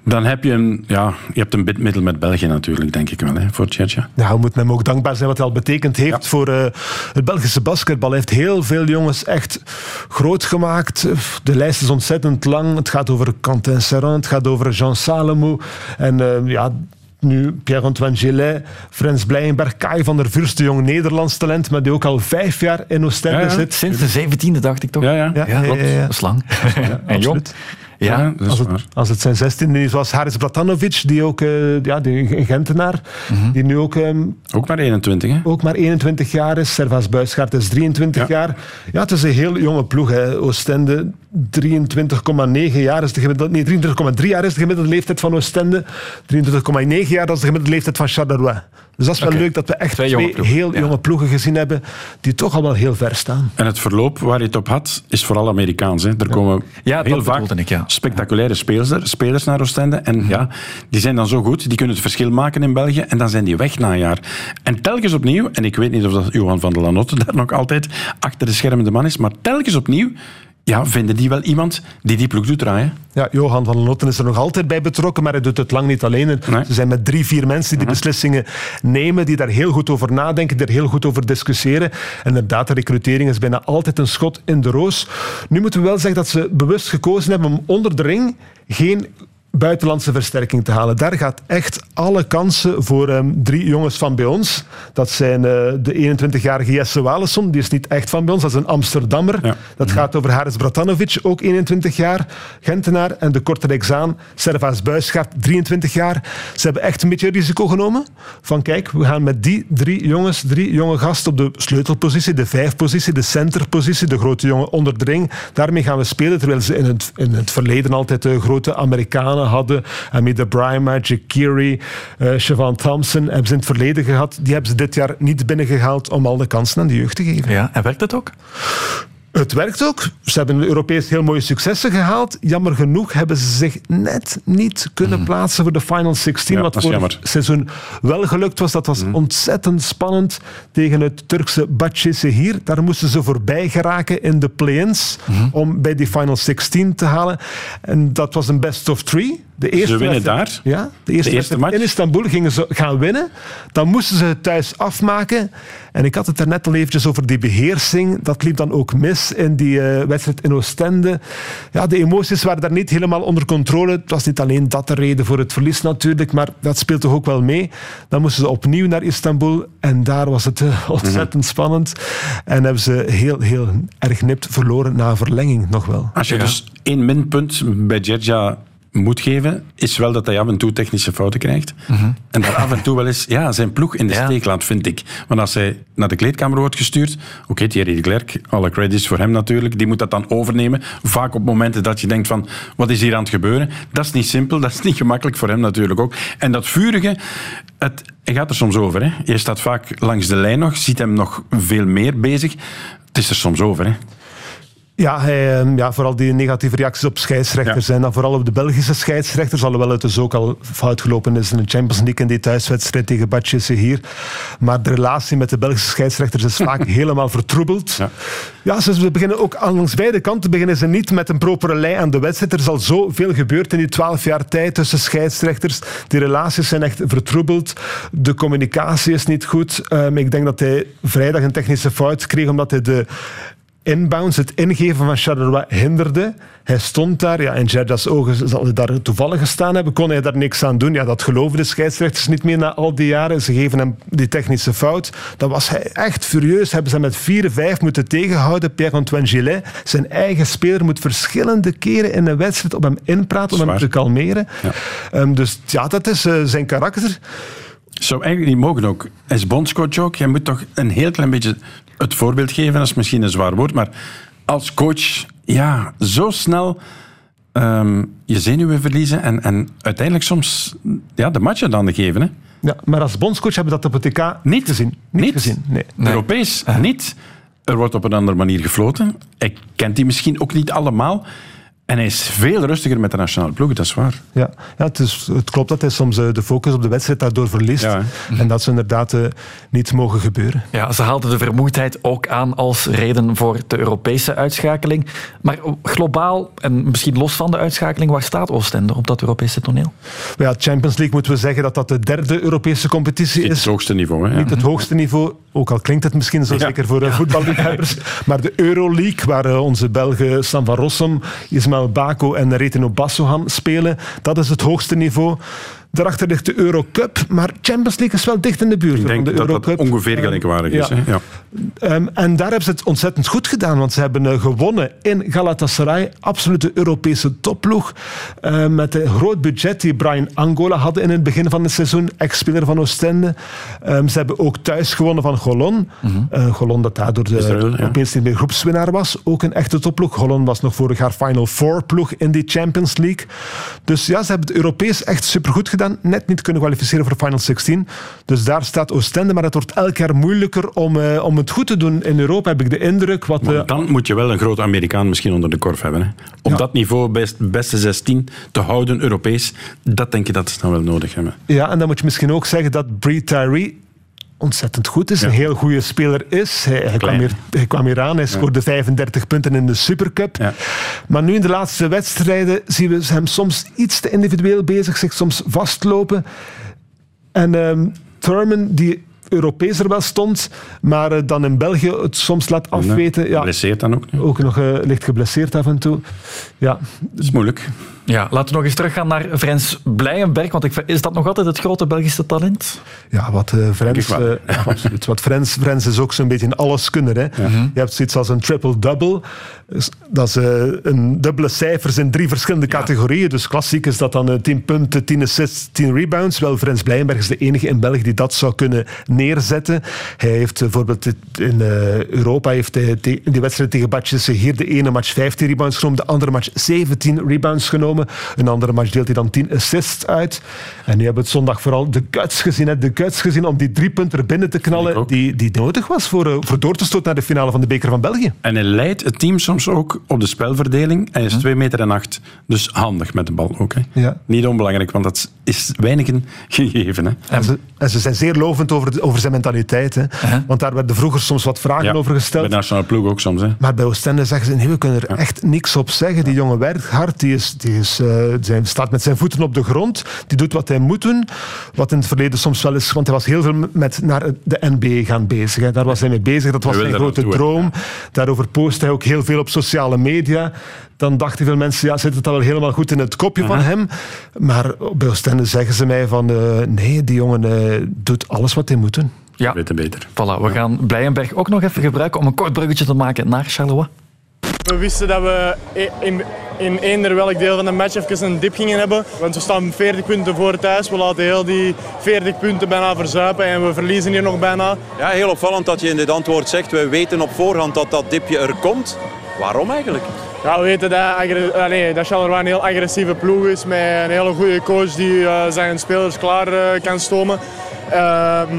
dan heb je een, ja, je hebt een bidmiddel met België natuurlijk, denk ik wel, hè, voor Tjertja. Ja, we moeten hem ook dankbaar zijn wat hij al betekend heeft voor eh, het Belgische basketbal. Hij heeft heel veel jongens echt groot gemaakt. De lijst is ontzettend lang. Het gaat over Quentin Serran, het gaat over Jean Salomou. En eh, ja, nu Pierre-Antoine Gillet, Frans Blijenberg, Kai van der Vurst, de jong Nederlands talent, maar die ook al vijf jaar in Oostende Ja, ja. zit. Sinds de zeventiende dacht ik toch? Ja, ja. Ja, ja, ja, ja. Dat is lang. en jong. Ja, als, het, als het zijn 16 is, zoals Haris Bratanovic, die ook, eh, ja, die een Gentenaar, die nu ook, ehm, Ook maar 21, hè? ook maar 21 jaar is. Servaas Buisgaard is 23 jaar. Ja, het is een heel jonge ploeg. Hè. Oostende, 23,9 jaar is de gemiddelde... Nee, 23,3 jaar is de gemiddelde leeftijd van Oostende. 23,9 jaar dat is de gemiddelde leeftijd van Charleroi. Dus dat is wel leuk dat we echt Twee twee, jonge ploegen, heel ja. jonge ploegen gezien hebben die toch al wel heel ver staan. En het verloop waar je het op had, is vooral Amerikaans. Hè. Er komen heel vaak bedoelde ik, ja. spectaculaire spelers, spelers naar Oostende. En ja, die zijn dan zo goed, die kunnen het verschil maken in België. En dan zijn die weg na een jaar. En telkens opnieuw, en ik weet niet of dat Johan van der Lanotte daar nog altijd achter de schermen de man is, maar telkens opnieuw ja, vinden die wel iemand die die ploeg doet draaien. Ja, Johan van den Notten is er nog altijd bij betrokken, maar hij doet het lang niet alleen. Ze zijn met drie, vier mensen die die beslissingen nemen, die daar heel goed over nadenken, die er heel goed over discussiëren. En inderdaad, de recrutering is bijna altijd een schot in de roos. Nu moeten we wel zeggen dat ze bewust gekozen hebben om onder de ring geen buitenlandse versterking te halen. Daar gaat echt alle kansen voor ehm, drie jongens van bij ons. Dat zijn eh, de 21-jarige Jesse Walesson, die is niet echt van bij ons, dat is een Amsterdammer. Dat gaat over Haris Bratanovic, ook 21 jaar, Gentenaar. En de korte exaan, Servaas Buisgaard, 23 jaar. Ze hebben echt een beetje risico genomen. Van kijk, we gaan met die drie jongens, drie jonge gasten op de sleutelpositie, de vijfpositie, de centerpositie, de grote jongen onder de ring. Daarmee gaan we spelen, terwijl ze in het, in het verleden altijd de grote Amerikanen hadden. Amida Bryma, Jakiri, eh Siobhan Thompson hebben ze in het verleden gehad. Die hebben ze dit jaar niet binnengehaald om al de kansen aan de jeugd te geven. Ja, en werkt het ook? Het werkt ook. Ze hebben Europees heel mooie successen gehaald. Jammer genoeg hebben ze zich net niet kunnen plaatsen voor de Final 16. Ja, wat vorig jammer. seizoen wel gelukt was. Dat was ontzettend spannend tegen het Turkse Başakşehir. Daar moesten ze voorbij geraken in de play-ins om bij die Final 16 te halen. En dat was een best of three. De eerste winnen daar. Ja, de eerste, De eerste wedstrijd match. in Istanbul gingen ze gaan winnen. Dan moesten ze het thuis afmaken. En ik had het er net al eventjes over die beheersing. Dat liep dan ook mis in die eh, wedstrijd in Oostende. Ja, de emoties waren daar niet helemaal onder controle. Het was niet alleen dat de reden voor het verlies natuurlijk, maar dat speelt toch ook wel mee. Dan moesten ze opnieuw naar Istanbul en daar was het eh, ontzettend spannend. En hebben ze heel, heel erg nipt verloren na een verlenging nog wel. Als je dus één minpunt bij Gerja moet geven, is wel dat hij af en toe technische fouten krijgt. En dat af en toe wel eens ja, zijn ploeg in de steek laat, vind ik. Want als hij naar de kleedkamer wordt gestuurd, oké, Thierry de Klerk, alle credits voor hem natuurlijk, die moet dat dan overnemen. Vaak op momenten dat je denkt van, wat is hier aan het gebeuren? Dat is niet simpel, dat is niet gemakkelijk voor hem natuurlijk ook. En dat vurige, het, hij gaat er soms over. Hè. Je staat vaak langs de lijn nog, ziet hem nog veel meer bezig. Het is er soms over, hè. Ja, hij, ehm, ja, vooral die negatieve reacties op scheidsrechters. En dan vooral op de Belgische scheidsrechters. Alhoewel het dus ook al fout gelopen is in de Champions League in die thuiswedstrijd tegen Batje hier. Maar de relatie met de Belgische scheidsrechters is vaak helemaal vertroebeld. Ja, ze ze beginnen ook aan langs beide kanten beginnen ze niet met een propere lei aan de wedstrijd. Er is al zoveel gebeurd in die twaalf jaar tijd tussen scheidsrechters. Die relaties zijn echt vertroebeld. De communicatie is niet goed. Ehm, ik denk dat hij vrijdag een technische fout kreeg omdat hij de inbounds, het ingeven van Charleroi hinderde. Hij stond daar, ja, in Gerda's ogen zal hij daar toevallig gestaan hebben, kon hij daar niks aan doen. Ja, dat geloven de scheidsrechters niet meer na al die jaren. Ze geven hem die technische fout. Dan was hij echt furieus. Hebben ze hem met 4-5 moeten tegenhouden. Pierre-Antoine Gillet, zijn eigen speler, moet verschillende keren in een wedstrijd op hem inpraten om hem te kalmeren. Ehm, dus ja, dat is eh, zijn karakter. Zou eigenlijk niet mogen ook. Als bondscoach ook, jij moet toch een heel klein beetje het voorbeeld geven. Dat is misschien een zwaar woord, maar als coach, ja, zo snel ehm, je zenuwen verliezen en, en uiteindelijk soms ja, de match uit handen geven. Hè? Ja, maar als bondscoach hebben we dat op het TK niet gezien. Niet, gezien, nee. Europees niet. Er wordt op een andere manier gefloten. Hij kent die misschien ook niet allemaal. En hij is veel rustiger met de nationale ploeg, dat is waar. Ja, ja het, is, het klopt dat hij soms eh, de focus op de wedstrijd daardoor verliest. en dat ze inderdaad eh, niet mogen gebeuren. Ja, ze haalden de vermoeidheid ook aan als reden voor de Europese uitschakeling. Maar globaal, en misschien los van de uitschakeling, waar staat Oostende op dat Europese toneel? Ja, Champions League moeten we zeggen dat dat de derde Europese competitie Niet is. het hoogste niveau. Hè? Niet het hoogste niveau, ook al klinkt het misschien zo Ja. zeker voor eh, voetballiefhebbers. Maar de Euroleague, waar onze Belgen Sam van Rossum, Ismael Bako en Retino Bassohan spelen, dat is het hoogste niveau. Daarachter ligt de Eurocup, maar Champions League is wel dicht in de buurt. Ik denk de dat dat ongeveer Ehm, gelijkwaardig is. ja. Hè? Ja. Ehm, en daar hebben ze het ontzettend goed gedaan, want ze hebben eh, gewonnen in Galatasaray. Absolute Europese topploeg. Eh, met een groot budget die Brian Angola hadden in het begin van het seizoen. Ex-speler van Oostende. Ehm, ze hebben ook thuis gewonnen van Golon. Eh, Golon dat daardoor de, Israël, ja. opeens niet meer groepswinnaar was. Ook een echte topploeg. Golon was nog vorig jaar Final Four ploeg in die Champions League. Dus ja, ze hebben het Europees echt supergoed gedaan. Gedaan. Net niet kunnen kwalificeren voor Final 16. Dus daar staat Oostende. Maar het wordt elk jaar moeilijker om, eh, om het goed te doen. In Europa heb ik de indruk... Wat, Maar eh, dan moet je wel een grote Amerikaan misschien onder de korf hebben. Hè? Om dat niveau best, beste 16 te houden, Europees, dat denk je dat ze dan wel nodig hebben. Ja, en dan moet je misschien ook zeggen dat Bree Tyree ontzettend goed is. Een heel goede speler is. Hij, hij, kwam, hier, hij kwam hier aan, hij scoorde 35 punten in de Supercup. Maar nu in de laatste wedstrijden zien we hem soms iets te individueel bezig, zich soms vastlopen. En ehm Thurman, die Europees er wel stond, maar eh, dan in België het soms laat afweten. Ja, Geblesseerd dan ook. ook nog eh, licht geblesseerd af en toe. Ja, Dat is moeilijk. Ja, laten we nog eens teruggaan naar Frans Blijenberg. Want ik, is dat nog altijd het grote Belgische talent? Ja, wat eh Frens, ik wel. eh, absoluut. Wat Frens, Frens is ook zo'n beetje een alleskunner. Hè. Je hebt zoiets als een triple-double. Dat is eh, een dubbele cijfers in drie verschillende categorieën. Dus klassiek is dat dan eh, 10 punten, 10 assists, 10 rebounds. Wel, Frens Blijenberg is de enige in België die dat zou kunnen neerzetten. Hij heeft bijvoorbeeld in eh, Europa heeft hij in die wedstrijd tegen Batjes hier de ene match 15 rebounds genomen, de andere match 17 rebounds genomen. Een andere match deelt hij dan 10 assists uit. En nu hebben we het zondag vooral de guts gezien. Hè? De guts gezien om die drie punten binnen te knallen die, die nodig was voor, eh, voor door te stoten naar de finale van de Beker van België. En hij leidt het team soms ook op de spelverdeling. Hij is 2 meter en 8, dus handig met de bal ook. Hè. Ja. Niet onbelangrijk, want dat is weinigen gegeven. Hè. En ze, en ze zijn zeer lovend over, de- over zijn mentaliteit. Hè? Want daar werden vroeger soms wat vragen Ja, over Bij gesteld. de nationale ploeg ook soms. Hè. Maar bij Oostende zeggen ze, nee, we kunnen er echt niks op zeggen. Die jongen werkt hard, die, is, die is, eh, zijn, staat met zijn voeten op de grond. Die doet wat hij moet doen. Wat in het verleden soms wel is, want hij was heel veel met naar de NBA gaan bezig. Hè. Daar was hij mee bezig, dat was Hij zijn grote droom. Daarover post hij ook heel veel op sociale media. Dan dachten veel mensen, ja, zit het al wel helemaal goed in het kopje van hem? Maar bij Oostende zeggen ze mij van, eh, nee, die jongen eh, doet alles wat hij moet doen. Ja. Beter, beter. Voilà, we gaan Blijenberg ook nog even gebruiken om een kort bruggetje te maken naar Charleroi. We wisten dat we in, in eender welk deel van de match even een dip gingen hebben. Want we staan 40 punten voor thuis. We laten heel die 40 punten bijna verzuipen en we verliezen hier nog bijna. Ja, heel opvallend dat je in dit antwoord zegt, we weten op voorhand dat dat dipje er komt. Waarom eigenlijk? Ja, we weten dat, nee, dat Charleroi een heel agressieve ploeg is met een hele goede coach die eh, zijn spelers klaar eh, kan stomen. Ehm,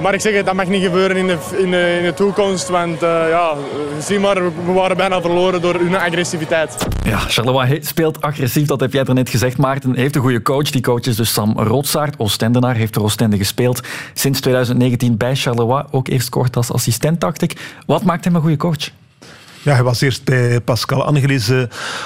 maar ik zeg het, dat mag niet gebeuren in de, in de, in de toekomst, want eh, ja, zie maar, we waren bijna verloren door hun agressiviteit. Ja, Charleroi speelt agressief, dat heb jij er net gezegd, Maarten. Heeft een goede coach. Die coach is dus Sam Rotsaert, Oostendenaar, heeft voor Oostende gespeeld. Sinds 2019 bij Charleroi, ook eerst kort als assistent, dacht ik. Wat maakt hem een goede coach? Ja, hij was eerst bij Pascal Angelis eh,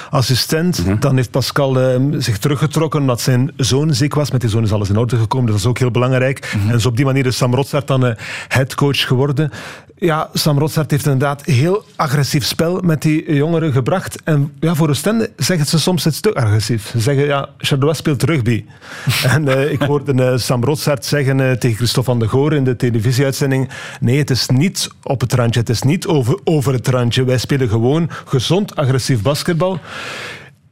assistent. Dan heeft Pascal eh, zich teruggetrokken omdat zijn zoon ziek was. Met die zoon is alles in orde gekomen, dus dat is ook heel belangrijk. En zo op die manier is Sam Rotsaert dan eh, headcoach geworden. Ja, Sam Rotsaert heeft inderdaad heel agressief spel met die jongeren gebracht. En ja, voor Oostende zeggen ze soms het te agressief. Ze zeggen, ja, Charleroi speelt rugby. en eh, ik hoorde eh, Sam Rotsaert zeggen eh, tegen Christophe van de Goor in de televisieuitzending, nee, het is niet op het randje, het is niet over, over het randje. Wij spelen gewoon gezond, agressief basketbal.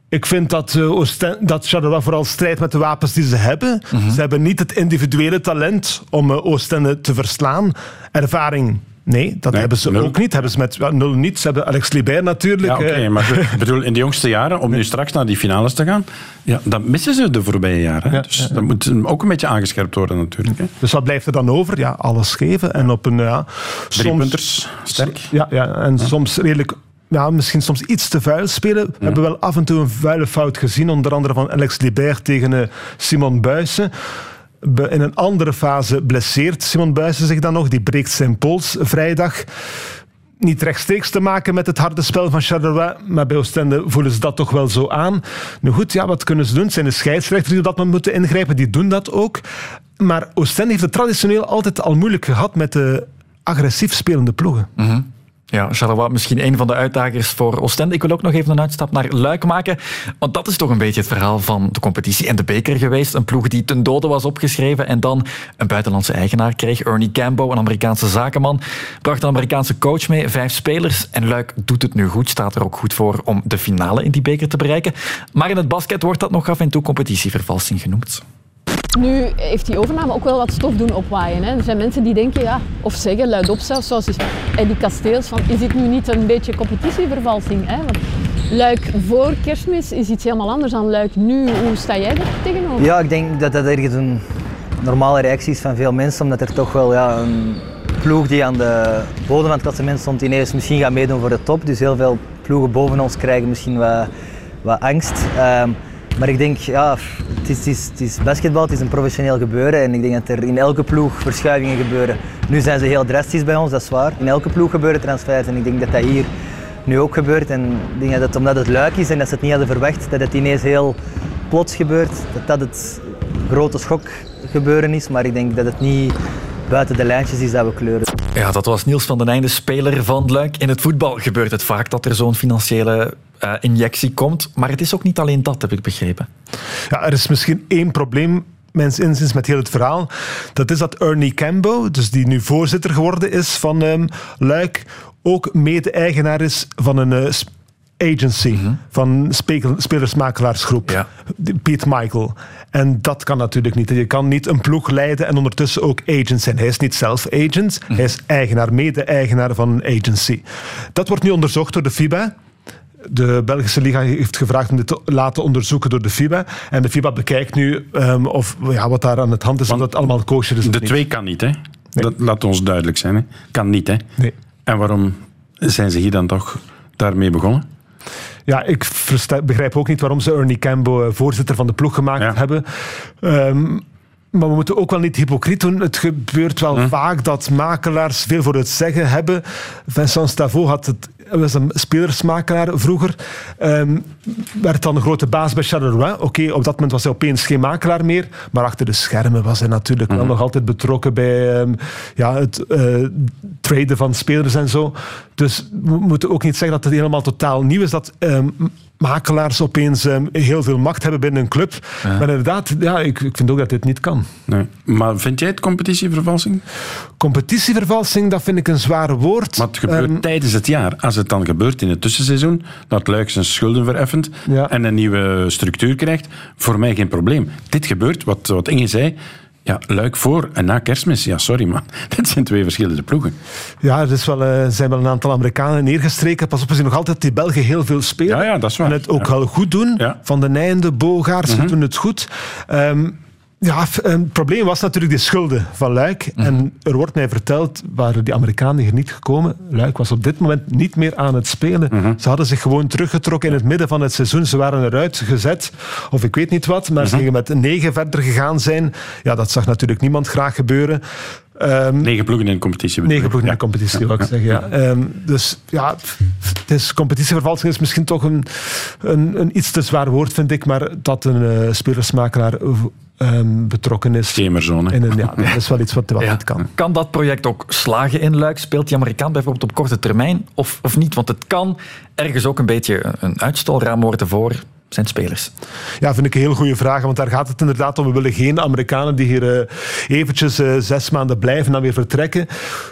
Ik vind dat, uh, Oosten- dat Charleroi vooral strijdt met de wapens die ze hebben. Ze hebben niet het individuele talent om uh, Oostende te verslaan. Ervaring, nee, dat Nee, hebben ze nul. ook niet. Hebben ze met ja, nul niet. Ze hebben Alex Libert natuurlijk. Ja, oké, eh. maar ik bedoel, in de jongste jaren, om nu straks naar die finales te gaan, ja, dat missen ze de voorbije jaren. hè. dus dat moet ook een beetje aangescherpt worden natuurlijk. Hè. Dus wat blijft er dan over? Ja, alles geven. En op een... Ja, Driepunters, sterk. Ja, ja en soms redelijk... Ja, misschien soms iets te vuil spelen. We hebben wel af en toe een vuile fout gezien. Onder andere van Alex Libert tegen eh, Simon Buijsen. In een andere fase blesseert Simon Buijsen zich dan nog. Die breekt zijn pols vrijdag. Niet rechtstreeks te maken met het harde spel van Charleroi, maar bij Oostende voelen ze dat toch wel zo aan. Nu goed, ja, wat kunnen ze doen? Het zijn de scheidsrechters die dat moeten ingrijpen, die doen dat ook. Maar Oostende heeft het traditioneel altijd al moeilijk gehad met de agressief spelende ploegen. Ja, Charleroi misschien een van de uitdagers voor Oostende. Ik wil ook nog even een uitstap naar Luik maken. Want dat is toch een beetje het verhaal van de competitie en de beker geweest. Een ploeg die ten dode was opgeschreven en dan een buitenlandse eigenaar kreeg. Ernie Cambo, een Amerikaanse zakenman. Bracht een Amerikaanse coach mee, vijf spelers. En Luik doet het nu goed, staat er ook goed voor om de finale in die beker te bereiken. Maar in het basket wordt dat nog af en toe competitievervalsing genoemd. Nu heeft die overname ook wel wat stof doen opwaaien. Hè. Er zijn mensen die denken, ja, of zeggen luidop zelfs, zoals Eddie Kasteels, van is dit nu niet een beetje competitievervalsing? Hè? Want Luik voor kerstmis is iets helemaal anders dan Luik nu. Hoe sta jij er tegenover? Ja, ik denk dat dat ergens een normale reactie is van veel mensen, omdat er toch wel ja, een ploeg die aan de bodem van het klassement stond ineens misschien gaat meedoen voor de top. Dus heel veel ploegen boven ons krijgen misschien wat, wat angst. Ehm, maar ik denk, ja, het is, is, is basketbal, het is een professioneel gebeuren en ik denk dat er in elke ploeg verschuivingen gebeuren. Nu zijn ze heel drastisch bij ons, dat is waar. In elke ploeg gebeuren transfers en ik denk dat dat hier nu ook gebeurt. En ik denk dat het omdat het luik is en dat ze het niet hadden verwacht, dat het ineens heel plots gebeurt. Dat dat het grote schok gebeuren is, maar ik denk dat het niet buiten de lijntjes is dat we kleuren. Ja, dat was Niels van den Einde, speler van Luik. In het voetbal gebeurt het vaak dat er zo'n financiële uh, injectie komt. Maar het is ook niet alleen dat, heb ik begrepen. Ja, er is misschien één probleem mijns inziens met heel het verhaal. Dat is dat Ernie Cambo, dus die nu voorzitter geworden is van um, Luik, ook mede-eigenaar is van een uh, agency, mm -hmm. van spelersmakelaarsgroep, ja. Piet Michael. En dat kan natuurlijk niet. Je kan niet een ploeg leiden en ondertussen ook agent zijn. Hij is niet zelf agent, mm -hmm. hij is eigenaar, mede-eigenaar van een agency. Dat wordt nu onderzocht door de FIBA. De Belgische Liga heeft gevraagd om dit te laten onderzoeken door de FIBA. En de FIBA bekijkt nu um, of, ja, wat daar aan het hand is, of dat allemaal kosher is. De twee kan niet, hè? Nee. Dat laat ons duidelijk zijn. Hè? Kan niet, hè? Nee. En waarom zijn ze hier dan toch daarmee begonnen? Ja, ik begrijp ook niet waarom ze Ernie Cambo voorzitter van de ploeg gemaakt ja. hebben. Um, maar we moeten ook wel niet hypocriet doen. Het gebeurt wel hm. vaak dat makelaars veel voor het zeggen hebben. Vincent Stavo had het was een spelersmakelaar vroeger. Um, werd dan een grote baas bij Charleroi. Oké, okay, op dat moment was hij opeens geen makelaar meer. Maar achter de schermen was hij natuurlijk mm. wel nog altijd betrokken bij um, ja, het uh, traden van spelers en zo. Dus we moeten ook niet zeggen dat het helemaal totaal nieuw is. Dat um, makelaars opeens um, heel veel macht hebben binnen een club. Ja. Maar inderdaad, ja, ik, ik, vind ook dat dit niet kan. Nee. Maar vind jij het competitievervalsing? Competitievervalsing, dat vind ik een zware woord. Maar het gebeurt um, tijdens het jaar. Als het dan gebeurt in het tussenseizoen, dat Luik zijn schulden vereffent ja. en een nieuwe structuur krijgt, voor mij geen probleem. Dit gebeurt, wat, wat Inge zei, ja, Luik voor en na kerstmis. Ja, sorry, man. Dat zijn twee verschillende ploegen. Ja, er is wel, uh, zijn wel een aantal Amerikanen neergestreken. Pas op, we zien nog altijd die Belgen heel veel spelen. Ja, ja dat is waar. En het ook ja. wel goed doen. Ja. Van de Nijende, Bogaerts, mm -hmm. doen het goed. Um, ja, het probleem was natuurlijk de schulden van Luik. Mm -hmm. En er wordt mij verteld, waren die Amerikanen hier niet gekomen. Luik was op dit moment niet meer aan het spelen. Mm -hmm. Ze hadden zich gewoon teruggetrokken in het midden van het seizoen. Ze waren eruit gezet, of ik weet niet wat. Maar mm -hmm. ze gingen met negen verder gegaan zijn. Ja, dat zag natuurlijk niemand graag gebeuren. Um, negen ploegen in de competitie. Negen ploegen ja. in de competitie, ja. wil ik zeggen. Ja. Um, dus ja, is, competitievervalsing is misschien toch een, een, een, iets te zwaar woord, vind ik. Maar dat een uh, spelersmakelaar um, betrokken is. In een, ja, dat is wel iets wat, wat ja. niet kan. Kan dat project ook slagen in Luik? Speelt die Amerikaan bijvoorbeeld op korte termijn of, of niet? Want het kan ergens ook een beetje een uitstelraam worden voor zijn spelers? Ja, vind ik een heel goede vraag. Want daar gaat het inderdaad om. We willen geen Amerikanen die hier uh, eventjes uh, zes maanden blijven en dan weer vertrekken.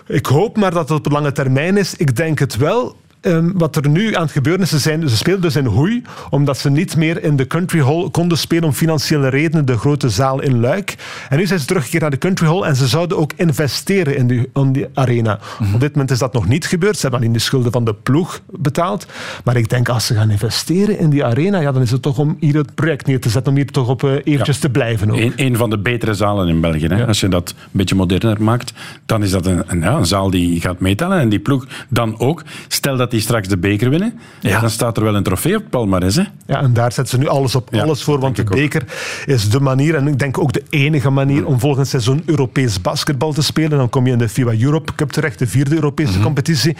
Ik hoop maar dat het op lange termijn is. Ik denk het wel. Um, wat er nu aan het gebeuren is, ze, zijn, ze speelden dus in Hoei, omdat ze niet meer in de Country Hall konden spelen om financiële redenen, de grote zaal in Luik. En nu zijn ze teruggekeerd naar de Country Hall en ze zouden ook investeren in die, in die arena. Mm-hmm. Op dit moment is dat nog niet gebeurd. Ze hebben alleen de schulden van de ploeg betaald. Maar ik denk, als ze gaan investeren in die arena, ja, dan is het toch om hier het project neer te zetten, om hier toch op uh, eventjes ja. te blijven. Ook. Een, een, van de betere zalen in België. Hè? Ja. Als je dat een beetje moderner maakt, dan is dat een, een, ja, een zaal die gaat meetellen. En die ploeg dan ook. Stel dat die straks de beker winnen, ja. dan staat er wel een trofee op het palmarès. Hè? Ja, en daar zetten ze nu alles op alles voor, want de beker ook. is de manier, en ik denk ook de enige manier, om volgend seizoen Europees basketbal te spelen. Dan kom je in de FIBA Europe Cup terecht, de vierde Europese mm-hmm. competitie.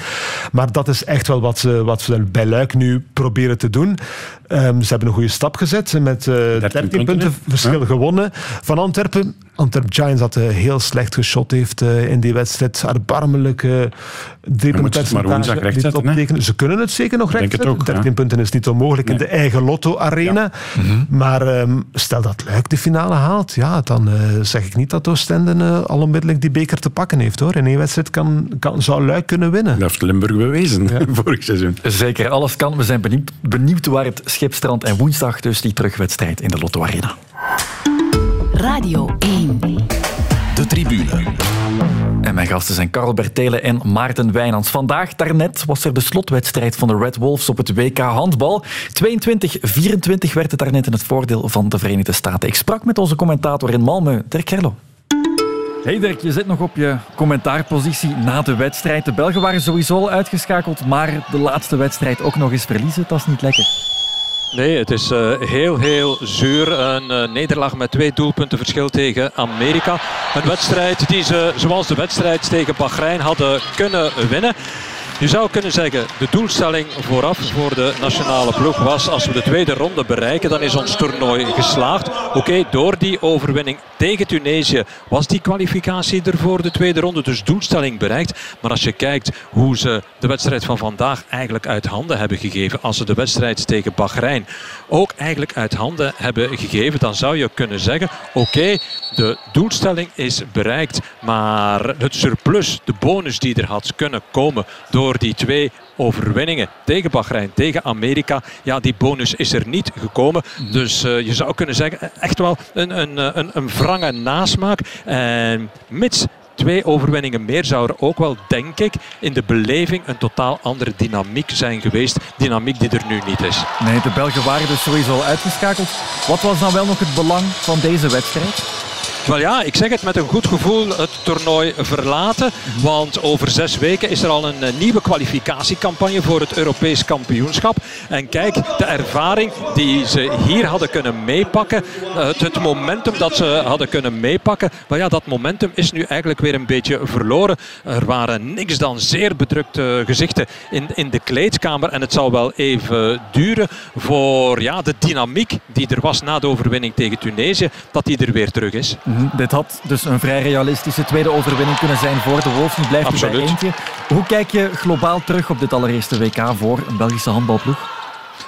Maar dat is echt wel wat ze, wat ze bij Luik nu proberen te doen. Um, ze hebben een goede stap gezet, met uh, 13, 13 punten, punten verschil ja. gewonnen van Antwerpen. Antwerp Giants dat uh, heel slecht geschot heeft uh, in die wedstrijd. Erbarmelijk uh, driepuntenpercentage niet Ze kunnen het zeker nog rechtzetten. 13 ja. punten is niet onmogelijk nee. in de eigen Lotto-arena. Ja. Mm-hmm. Maar um, stel dat Luik de finale haalt, ja, dan zeg ik niet dat Oostende al onmiddellijk die beker te pakken heeft. Hoor. In één wedstrijd kan, kan, zou Luik kunnen winnen. Dat heeft Limburg bewezen ja. vorig seizoen. Zeker, alles kan. We zijn benieuwd, benieuwd waar het schipstrand en woensdag dus die terugwedstrijd in de Lotto-arena. Radio 1. De tribune. Mijn gasten zijn Karel Bertelen en Maarten Wijnands. Vandaag, daarnet, was er de slotwedstrijd van de Red Wolves op het WK handbal. 22-24 werd het daarnet in het voordeel van de Verenigde Staten. Ik sprak met onze commentator in Malmö, Dirk Gerlo. Hey Dirk, je zit nog op je commentaarpositie na de wedstrijd. De Belgen waren sowieso al uitgeschakeld, maar de laatste wedstrijd ook nog eens verliezen, dat is niet lekker. Nee, het is uh, heel, heel zuur. Een uh, nederlaag met twee doelpunten verschil tegen Amerika. Een wedstrijd die ze, zoals de wedstrijd tegen Bahrein, hadden kunnen winnen. Je zou kunnen zeggen, de doelstelling vooraf voor de nationale ploeg was als we de tweede ronde bereiken, dan is ons toernooi geslaagd. Oké, door die overwinning tegen Tunesië was die kwalificatie er voor de tweede ronde, dus doelstelling bereikt. Maar als je kijkt hoe ze de wedstrijd van vandaag eigenlijk uit handen hebben gegeven, als ze de wedstrijd tegen Bahrein ook eigenlijk uit handen hebben gegeven, dan zou je kunnen zeggen, oké, de doelstelling is bereikt, maar het surplus, de bonus die er had kunnen komen door die twee overwinningen tegen Bahrein, tegen Amerika. Ja, die bonus is er niet gekomen. Dus uh, je zou kunnen zeggen, echt wel een, een, een, een wrange nasmaak. En mits twee overwinningen meer zou er ook wel, denk ik, in de beleving een totaal andere dynamiek zijn geweest. Dynamiek die er nu niet is. Nee, de Belgen waren dus sowieso uitgeschakeld. Wat was dan wel nog het belang van deze wedstrijd? Wel ja, ik zeg het met een goed gevoel het toernooi verlaten. Want over zes weken is er al een nieuwe kwalificatiecampagne voor het Europees kampioenschap. En kijk, de ervaring die ze hier hadden kunnen meepakken. Het, het momentum dat ze hadden kunnen meepakken. Maar ja, dat momentum is nu eigenlijk weer een beetje verloren. Er waren niks dan zeer bedrukte gezichten in, in de kleedkamer. En het zal wel even duren voor ja, de dynamiek die er was na de overwinning tegen Tunesië. Dat die er weer terug is. Dit had dus een vrij realistische tweede overwinning kunnen zijn voor de Wolves. Nu blijft er bij eentje. Hoe kijk je globaal terug op dit allereerste WK voor een Belgische handbalploeg?